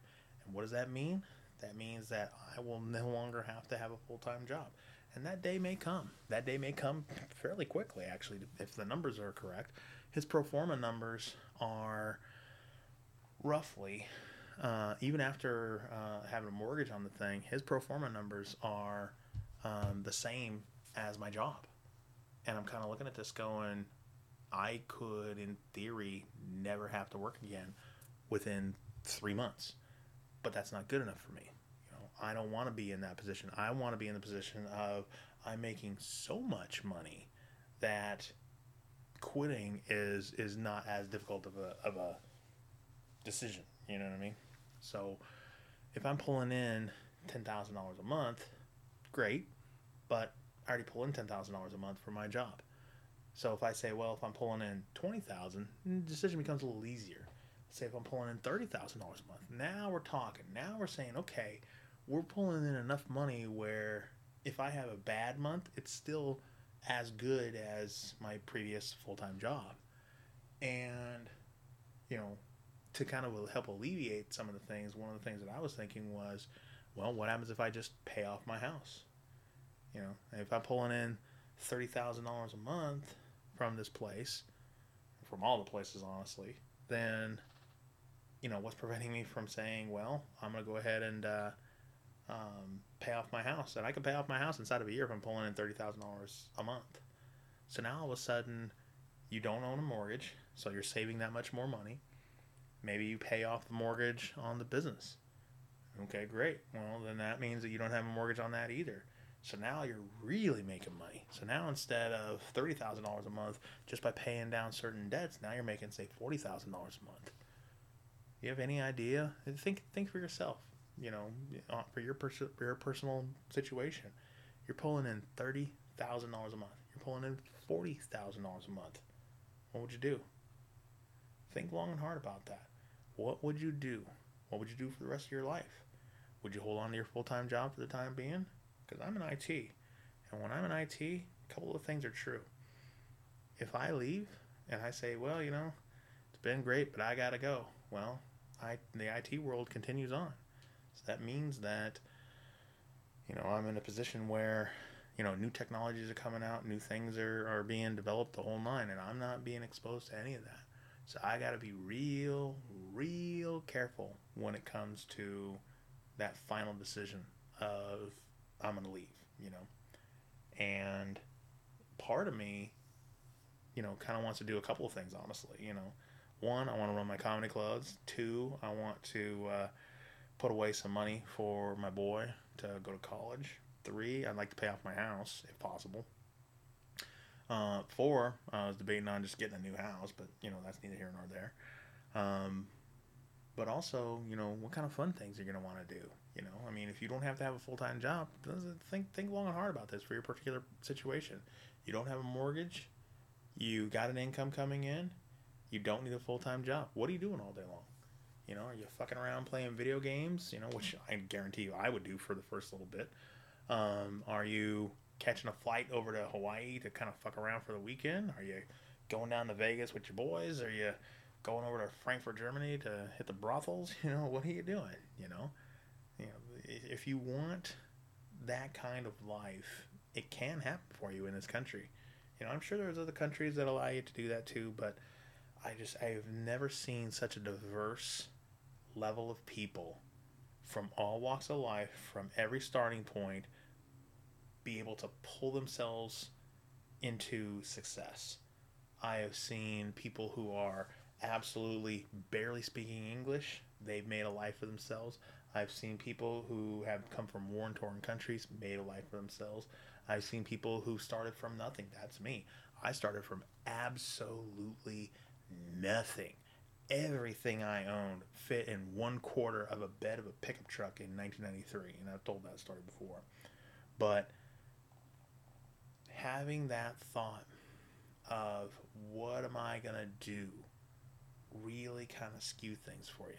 And what does that mean? That means that I will no longer have to have a full time job. And that day may come. That day may come fairly quickly, actually, if the numbers are correct. His pro forma numbers are roughly, uh, even after uh, having a mortgage on the thing, his pro forma numbers are um, the same as my job. And I'm kind of looking at this going, I could, in theory, never have to work again within three months. But that's not good enough for me. You know, I don't want to be in that position. I want to be in the position of I'm making so much money that quitting is is not as difficult of a of a decision. You know what I mean? So if I'm pulling in ten thousand dollars a month, great, but I already pull in ten thousand dollars a month for my job. So if I say, well, if I'm pulling in twenty thousand, the decision becomes a little easier. Say if I'm pulling in thirty thousand dollars a month, now we're talking. Now we're saying, okay, we're pulling in enough money where if I have a bad month, it's still as good as my previous full time job. And you know, to kind of help alleviate some of the things, one of the things that I was thinking was, well, what happens if I just pay off my house? You know, if I'm pulling in thirty thousand dollars a month from this place, from all the places, honestly, then you know what's preventing me from saying, well, I'm gonna go ahead and uh, um, pay off my house, and I can pay off my house inside of a year if I'm pulling in thirty thousand dollars a month. So now all of a sudden, you don't own a mortgage, so you're saving that much more money. Maybe you pay off the mortgage on the business. Okay, great. Well, then that means that you don't have a mortgage on that either. So now you're really making money. So now instead of thirty thousand dollars a month, just by paying down certain debts, now you're making say forty thousand dollars a month. you have any idea? Think think for yourself. You know, uh, for your pers- for your personal situation, you're pulling in thirty thousand dollars a month. You're pulling in forty thousand dollars a month. What would you do? Think long and hard about that. What would you do? What would you do for the rest of your life? Would you hold on to your full time job for the time being? Because I'm in IT, and when I'm in IT, a couple of things are true. If I leave and I say, well, you know, it's been great, but I gotta go. Well, I the IT world continues on. So that means that you know I'm in a position where you know new technologies are coming out, new things are, are being developed, the whole nine, and I'm not being exposed to any of that. So I got to be real, real careful when it comes to that final decision of I'm to leave, you know. And part of me, you know, kind of wants to do a couple of things, honestly, you know. One, I want to run my comedy clubs. Two, I want to uh, put away some money for my boy to go to college. Three, I'd like to pay off my house if possible. Uh, four, I was debating on just getting a new house, but you know that's neither here nor there. Um, but also, you know, what kind of fun things you're gonna want to do. You know, I mean, if you don't have to have a full time job, think think long and hard about this for your particular situation. You don't have a mortgage, you got an income coming in, you don't need a full time job. What are you doing all day long? You know, are you fucking around playing video games? You know, which I guarantee you I would do for the first little bit. Um, are you catching a flight over to Hawaii to kind of fuck around for the weekend? Are you going down to Vegas with your boys? Are you going over to Frankfurt, Germany to hit the brothels? You know, what are you doing? You know, you know, if you want that kind of life, it can happen for you in this country. You know, I'm sure there's other countries that allow you to do that too, but I just I've never seen such a diverse level of people from all walks of life, from every starting point, be able to pull themselves into success. I have seen people who are absolutely barely speaking English, they've made a life for themselves. I've seen people who have come from war torn countries, made a life for themselves. I've seen people who started from nothing. That's me. I started from absolutely nothing. Everything I owned fit in one quarter of a bed of a pickup truck in 1993, and I've told that story before. But having that thought of what am I going to do really kind of skew things for you.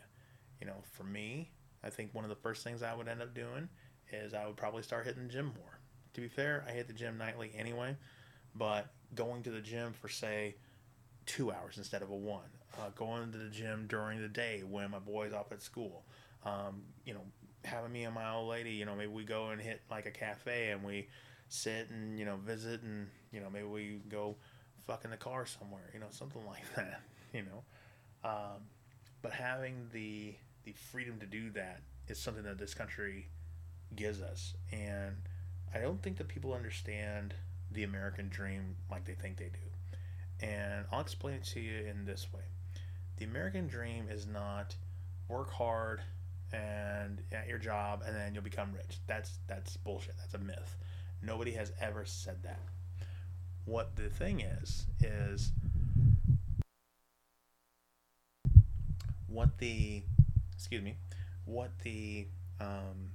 You know, for me, I think one of the first things I would end up doing is I would probably start hitting the gym more. To be fair, I hit the gym nightly anyway, but going to the gym for, say, two hours instead of a one, uh, going to the gym during the day when my boy's off at school, um, you know, having me and my old lady, you know, maybe we go and hit like a cafe and we sit and you know visit and you know maybe we go fuck in the car somewhere you know something like that you know um, but having the the freedom to do that is something that this country gives us. And i don't think that people understand the american dream like they think they do. And i'll explain it to you in this way. The american dream is not work hard and at your job and then you'll become rich. That's that's bullshit. That's a myth. Nobody has ever said that. What the thing is, is what the, excuse me, what the, um,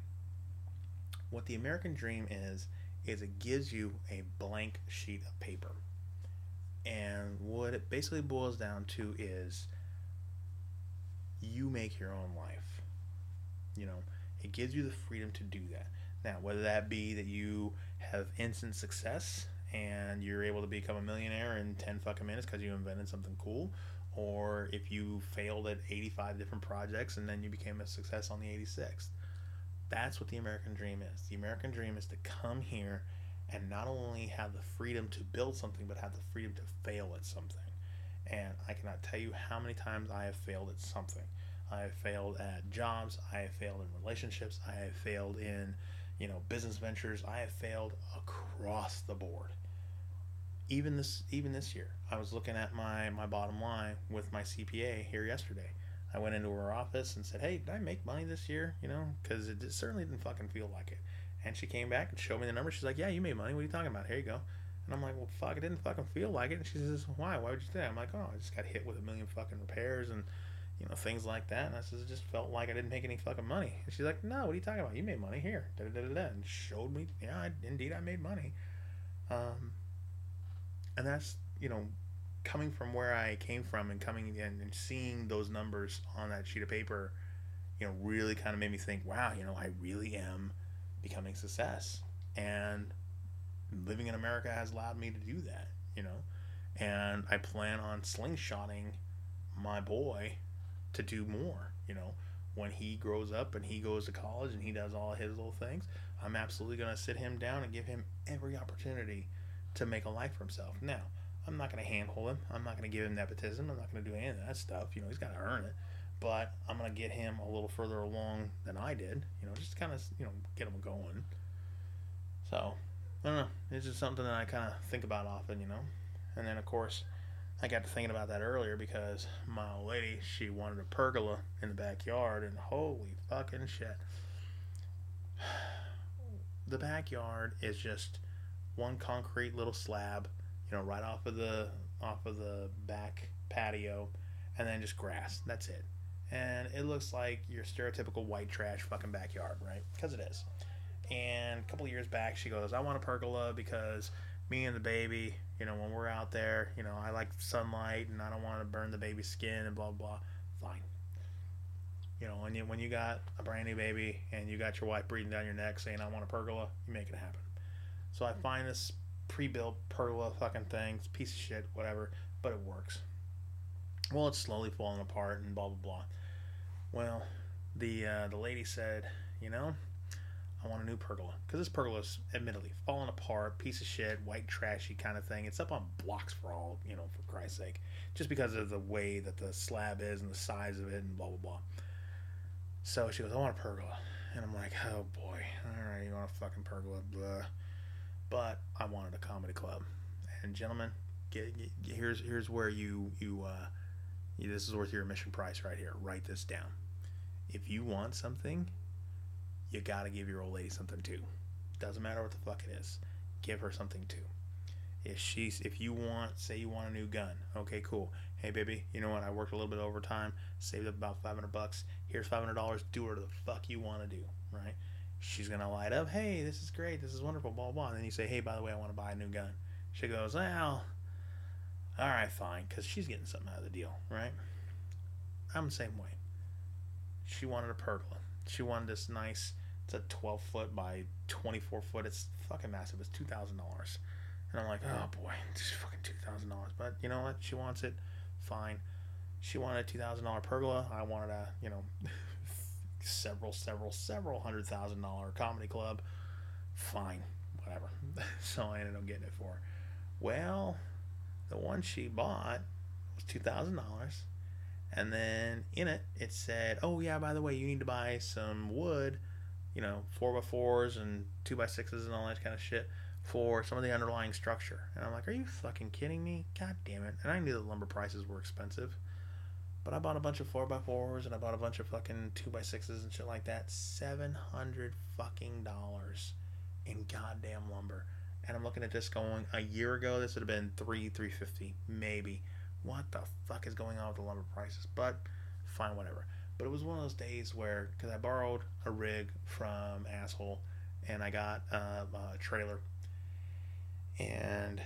what the American dream is, is it gives you a blank sheet of paper. And what it basically boils down to is you make your own life. You know, it gives you the freedom to do that. Now, whether that be that you have instant success and you're able to become a millionaire in 10 fucking minutes because you invented something cool, or if you failed at 85 different projects and then you became a success on the 86th. That's what the American dream is. The American dream is to come here and not only have the freedom to build something, but have the freedom to fail at something. And I cannot tell you how many times I have failed at something. I have failed at jobs, I have failed in relationships, I have failed in you know, business ventures, I have failed across the board. Even this even this year, I was looking at my my bottom line with my CPA here yesterday. I went into her office and said, "Hey, did I make money this year?" You know, because it certainly didn't fucking feel like it. And she came back and showed me the number. She's like, "Yeah, you made money. What are you talking about? Here you go." And I'm like, "Well, fuck, it didn't fucking feel like it." And she says, "Why? Why would you say?" That? I'm like, "Oh, I just got hit with a million fucking repairs and." you know, things like that. And I said, it just felt like I didn't make any fucking money. And she's like, no, what are you talking about? You made money here. Da, da, da, da, and showed me, yeah, I, indeed, I made money. Um, and that's, you know, coming from where I came from and coming in and seeing those numbers on that sheet of paper, you know, really kind of made me think, wow, you know, I really am becoming success. And living in America has allowed me to do that, you know. And I plan on slingshotting my boy to do more. You know, when he grows up and he goes to college and he does all his little things, I'm absolutely going to sit him down and give him every opportunity to make a life for himself. Now, I'm not going to handhold him. I'm not going to give him nepotism. I'm not going to do any of that stuff. You know, he's got to earn it. But I'm going to get him a little further along than I did. You know, just kind of, you know, get him going. So, I don't know. It's just something that I kind of think about often, you know. And then, of course, I got to thinking about that earlier because my old lady, she wanted a pergola in the backyard, and holy fucking shit. The backyard is just one concrete little slab, you know, right off of the off of the back patio, and then just grass. That's it. And it looks like your stereotypical white trash fucking backyard, right? Because it is. And a couple years back, she goes, "I want a pergola because me and the baby, you know, when we're out there, you know, I like sunlight and I don't want to burn the baby's skin and blah blah. Fine. You know, when you when you got a brand new baby and you got your wife breathing down your neck saying I want a pergola, you make it happen. So I find this pre-built pergola fucking thing, piece of shit, whatever, but it works. Well, it's slowly falling apart and blah blah blah. Well, the uh, the lady said, you know, I want a new pergola because this pergola is admittedly falling apart, piece of shit, white trashy kind of thing. It's up on blocks for all you know, for Christ's sake, just because of the way that the slab is and the size of it and blah blah blah. So she goes, I want a pergola, and I'm like, oh boy, all right, you want a fucking pergola, blah. But I wanted a comedy club, and gentlemen, get, get, here's here's where you you uh, this is worth your admission price right here. Write this down. If you want something you gotta give your old lady something too. Doesn't matter what the fuck it is. Give her something too. If she's if you want say you want a new gun, okay, cool. Hey baby, you know what? I worked a little bit overtime, saved up about five hundred bucks. Here's five hundred dollars. Do whatever the fuck you want to do, right? She's gonna light up. Hey, this is great. This is wonderful. Blah blah. And then you say, hey, by the way, I want to buy a new gun. She goes, well, all right, fine, because she's getting something out of the deal, right? I'm the same way. She wanted a pergola. She wanted this nice it's a 12 foot by 24 foot. It's fucking massive. It's two thousand dollars, and I'm like, oh boy, it's fucking two thousand dollars. But you know what? She wants it. Fine. She wanted a two thousand dollar pergola. I wanted a you know several, several, several hundred thousand dollar comedy club. Fine, whatever. so I ended up getting it for her. Well, the one she bought was two thousand dollars, and then in it it said, "Oh yeah, by the way, you need to buy some wood." you know, four by fours and two by sixes and all that kind of shit for some of the underlying structure. And I'm like, are you fucking kidding me? God damn it. And I knew the lumber prices were expensive. But I bought a bunch of four by fours and I bought a bunch of fucking two by sixes and shit like that. Seven hundred fucking dollars in goddamn lumber. And I'm looking at this going a year ago this would have been three, three fifty, maybe. What the fuck is going on with the lumber prices? But fine, whatever. But it was one of those days where, because I borrowed a rig from Asshole and I got uh, a trailer, and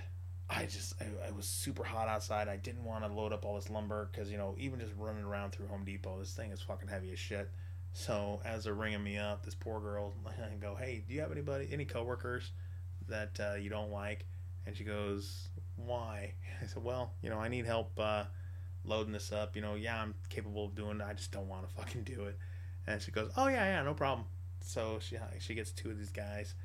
I just, I, I, was super hot outside. I didn't want to load up all this lumber because, you know, even just running around through Home Depot, this thing is fucking heavy as shit. So as they're ringing me up, this poor girl, I go, hey, do you have anybody, any coworkers that uh, you don't like? And she goes, why? I said, well, you know, I need help. Uh, loading this up. You know, yeah, I'm capable of doing it. I just don't want to fucking do it. And she goes, oh yeah, yeah, no problem. So she she gets two of these guys,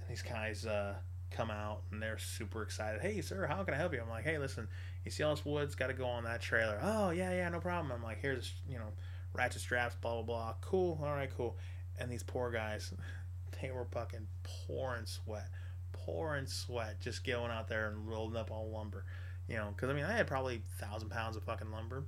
and these guys uh, come out and they're super excited. Hey, sir, how can I help you? I'm like, hey, listen, you see all this wood's got to go on that trailer. Oh yeah, yeah, no problem. I'm like, here's you know, ratchet straps, blah blah blah. Cool, all right, cool. And these poor guys, they were fucking pouring sweat, pouring sweat, just going out there and rolling up all lumber you know, because I mean, I had probably thousand pounds of fucking lumber.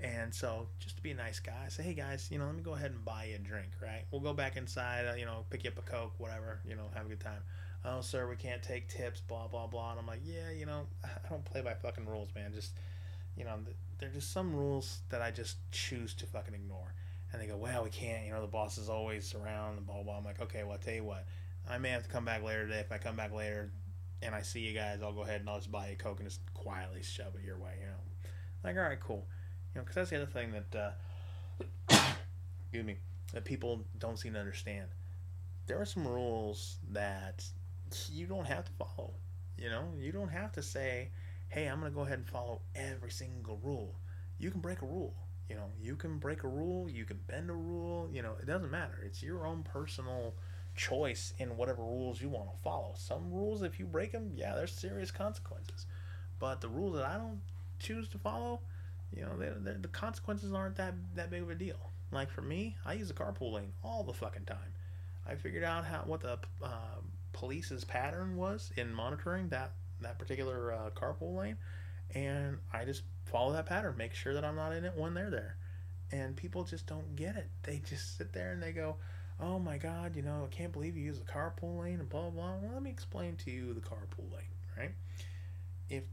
And so, just to be a nice guy, I say, hey guys, you know, let me go ahead and buy you a drink, right? We'll go back inside, uh, you know, pick you up a Coke, whatever, you know, have a good time. Oh, sir, we can't take tips, blah, blah, blah. And I'm like, yeah, you know, I don't play by fucking rules, man. Just, you know, there's just some rules that I just choose to fucking ignore. And they go, well, we can't. You know, the boss is always around and blah blah. blah. I'm like, okay, well, I'll tell you what. I may have to come back later today. If I come back later and I see you guys, I'll go ahead and I'll just buy you a coke and just quietly shove it your way. You know, like all right, cool. You know, because that's the other thing that, uh, excuse me, that people don't seem to understand. There are some rules that you don't have to follow. You know, you don't have to say, hey, I'm going to go ahead and follow every single rule. You can break a rule. You know, you can break a rule, you can bend a rule, you know, it doesn't matter. It's your own personal choice in whatever rules you want to follow. Some rules, if you break them, yeah, there's serious consequences. But the rules that I don't choose to follow, you know, they're, they're, the consequences aren't that, that big of a deal. Like for me, I use the carpool lane all the fucking time. I figured out how what the uh, police's pattern was in monitoring that that particular uh, carpool lane, and I just follow that pattern, make sure that I'm not in it when they're there. And people just don't get it. They just sit there and they go, "Oh my God, you know, I can't believe you use the carpool lane and blah blah." Well, let me explain to you the carpool lane, right? If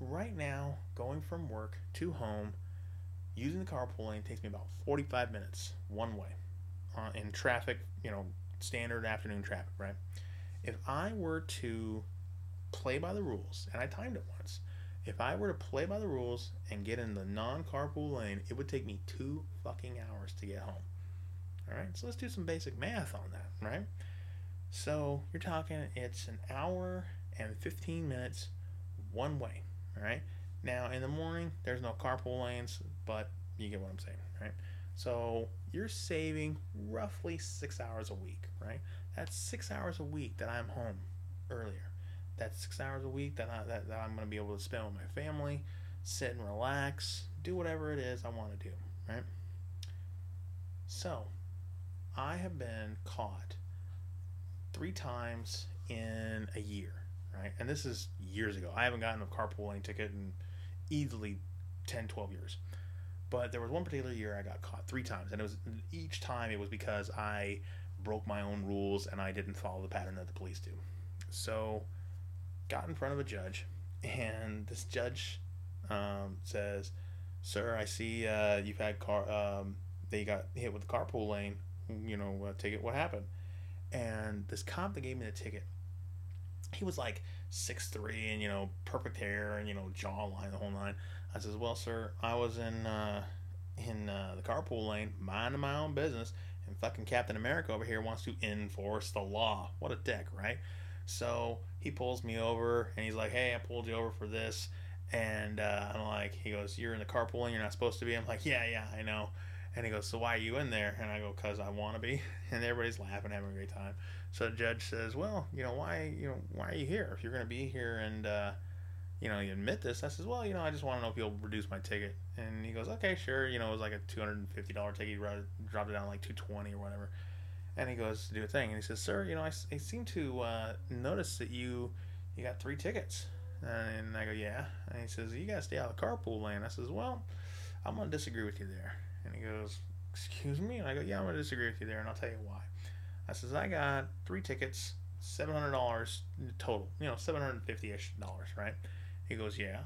right now going from work to home using the carpool lane takes me about 45 minutes one way uh, in traffic, you know, standard afternoon traffic, right? If I were to play by the rules, and I timed it once, if I were to play by the rules and get in the non carpool lane, it would take me two fucking hours to get home. All right, so let's do some basic math on that, right? So you're talking it's an hour and 15 minutes one way, all right? Now, in the morning, there's no carpool lanes, but you get what I'm saying, right? So you're saving roughly six hours a week, right? That's six hours a week that I'm home earlier. That's six hours a week that, I, that, that I'm going to be able to spend with my family, sit and relax, do whatever it is I want to do, right? So, I have been caught three times in a year, right? And this is years ago. I haven't gotten a carpooling ticket in easily 10, 12 years. But there was one particular year I got caught three times, and it was each time it was because I broke my own rules and I didn't follow the pattern that the police do. So, got in front of a judge, and this judge um, says, "Sir, I see uh, you've had car. Um, they got hit with the carpool lane. You know, uh, ticket. What happened?" And this cop that gave me the ticket, he was like six three and you know perfect hair and you know jawline the whole nine. I says, "Well, sir, I was in uh, in uh, the carpool lane, minding my own business, and fucking Captain America over here wants to enforce the law. What a dick, right?" So he pulls me over and he's like, "Hey, I pulled you over for this." And uh, I'm like, he goes, "You're in the carpool lane. You're not supposed to be." I'm like, "Yeah, yeah, I know." And he goes, "So why are you in there?" And I go, "Cause I want to be." And everybody's laughing, having a great time. So the judge says, "Well, you know why? You know why are you here? If you're to be here and uh, you know you admit this," I says, "Well, you know I just want to know if you'll reduce my ticket." And he goes, "Okay, sure." You know it was like a two hundred and fifty dollar ticket. He dropped it down like two twenty or whatever. And he goes to do a thing, and he says, "Sir, you know I, I seem to uh, notice that you you got three tickets." And I go, "Yeah." And he says, "You got to stay out of the carpool lane." I says, "Well, I'm gonna disagree with you there." And he goes, "Excuse me?" And I go, "Yeah, I'm gonna disagree with you there, and I'll tell you why." I says, "I got three tickets, seven hundred dollars total. You know, seven hundred fifty ish dollars, right?" He goes, "Yeah."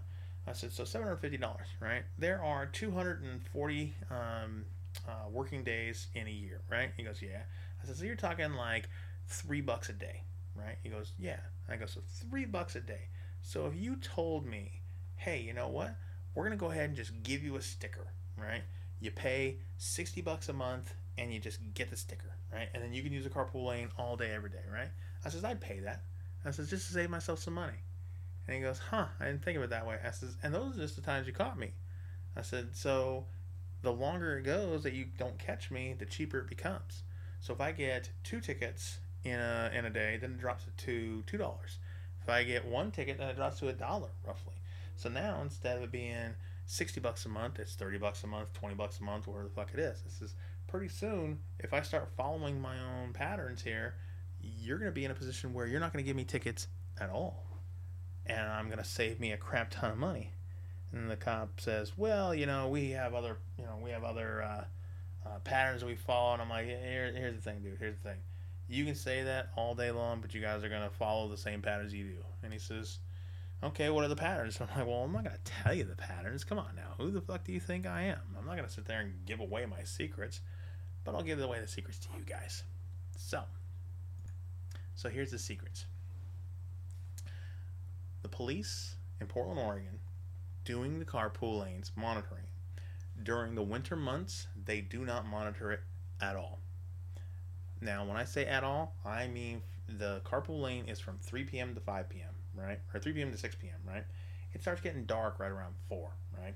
I said, "So seven hundred fifty dollars, right? There are two hundred and forty um, uh, working days in a year, right?" He goes, "Yeah." I said, "So you're talking like three bucks a day, right?" He goes, "Yeah." I go, "So three bucks a day. So if you told me, hey, you know what? We're gonna go ahead and just give you a sticker, right? You pay sixty bucks a month and you just get the sticker, right? And then you can use a carpool lane all day, every day, right? I says, I'd pay that. I says, just to save myself some money. And he goes, huh, I didn't think of it that way. I says, and those are just the times you caught me. I said, so the longer it goes that you don't catch me, the cheaper it becomes. So if I get two tickets in a in a day, then it drops to two dollars. If I get one ticket, then it drops to a dollar roughly. So now instead of it being sixty bucks a month, it's thirty bucks a month, twenty bucks a month, whatever the fuck it is. This is pretty soon. If I start following my own patterns here, you're going to be in a position where you're not going to give me tickets at all, and I'm going to save me a crap ton of money. And the cop says, "Well, you know, we have other, you know, we have other." Uh, uh, patterns we follow. And I'm like, Here, here's the thing, dude. Here's the thing. You can say that all day long, but you guys are gonna follow the same patterns you do. And he says, okay, what are the patterns? I'm like, well, I'm not going to tell you the patterns. Come on now. Who the fuck do you think I am? I'm not going to sit there and give away my secrets, but I'll give away the secrets to you guys. So, so here's the secrets. The police in Portland, Oregon, doing the carpool lanes, monitoring. During the winter months, they do not monitor it at all. Now, when I say at all, I mean the carpool lane is from 3 p.m. to 5 p.m right? Or 3 p.m. to 6 p.m., right? It starts getting dark right around 4, right?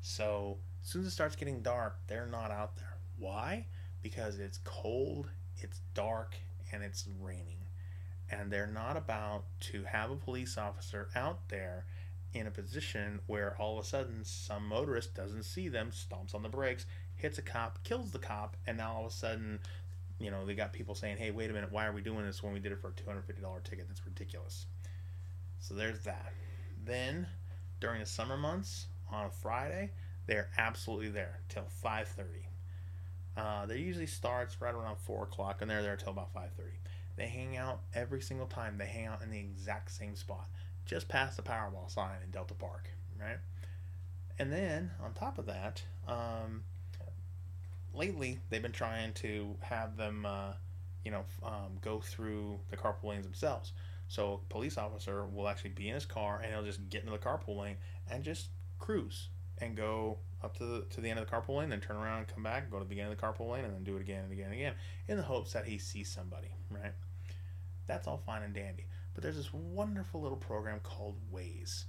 So as soon as it starts getting dark, they're not out there. Why? Because it's cold, it's dark, and it's raining. And they're not about to have a police officer out there in a position where all of a sudden some motorist doesn't see them, stomps on the brakes, hits a cop, kills the cop, and now all of a sudden, you know, they got people saying, hey, wait a minute, why are we doing this when we did it for a $250 ticket? That's ridiculous. So there's that. Then during the summer months on a Friday, they're absolutely there till 5:30. Uh, they usually starts right around four o'clock, and they're there till about 5:30. They hang out every single time. They hang out in the exact same spot, just past the Powerball sign in Delta Park, right? And then on top of that, um, lately they've been trying to have them, uh, you know, um, go through the carpool lanes themselves. So a police officer will actually be in his car and he'll just get into the carpool lane and just cruise and go up to the to the end of the carpool lane, then turn around and come back, go to the beginning of the carpool lane, and then do it again and again and again, in the hopes that he sees somebody, right? That's all fine and dandy. But there's this wonderful little program called Waze.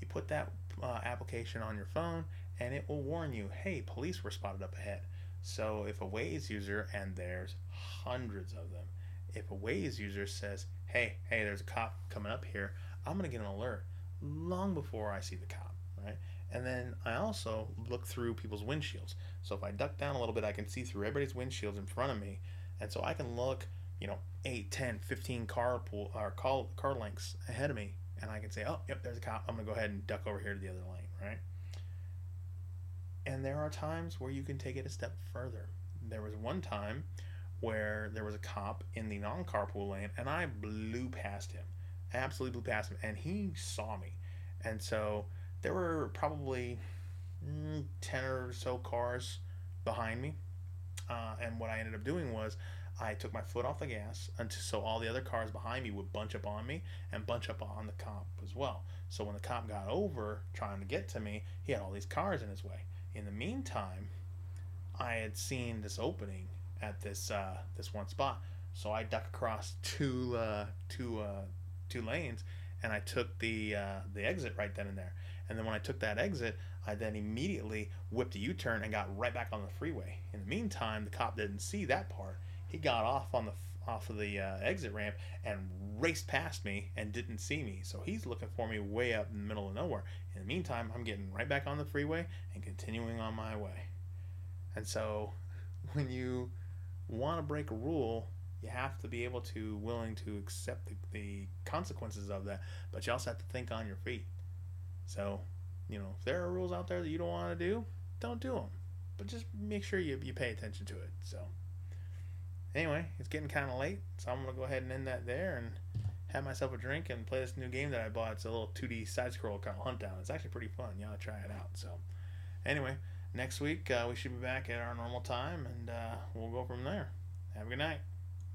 You put that uh, application on your phone, and it will warn you, hey, police were spotted up ahead. So if a Waze user, and there's hundreds of them, if a Waze user says, hey, hey, there's a cop coming up here, I'm going to get an alert long before I see the cop, right? And then I also look through people's windshields. So if I duck down a little bit, I can see through everybody's windshields in front of me. And so I can look, you know, 8, 10, 15 car pool or car, car lengths ahead of me. And I can say, oh, yep, there's a cop. I'm going to go ahead and duck over here to the other lane, right? And there are times where you can take it a step further. There was one time where there was a cop in the non carpool lane and I blew past him. Absolutely blew past him. And he saw me. And so there were probably mm, 10 or so cars behind me. Uh, and what I ended up doing was I took my foot off the gas until so all the other cars behind me would bunch up on me and bunch up on the cop as well. So when the cop got over trying to get to me, he had all these cars in his way. In the meantime, I had seen this opening at this uh, this one spot. So I duck across two uh, two uh, two lanes, and I took the uh, the exit right then and there. And then when I took that exit, I then immediately whipped a U-turn and got right back on the freeway. In the meantime, the cop didn't see that part. He got off on the off of the uh, exit ramp and raced past me and didn't see me. So he's looking for me way up in the middle of nowhere. In the meantime, I'm getting right back on the freeway and continuing on my way. And so when you want to break a rule, you have to be able to willing to accept the, the consequences of that, but you also have to think on your feet. So, you know, if there are rules out there that you don't want to do, don't do them. But just make sure you, you pay attention to it. So, anyway, it's getting kind of late, so I'm to go ahead and end that there and have myself a drink and play this new game that I bought. It's a little 2D side scroll called Huntdown. It's actually pretty fun. Y'all try it out. So, anyway, next week uh, we should be back at our normal time and uh, we'll go from there. Have a good night.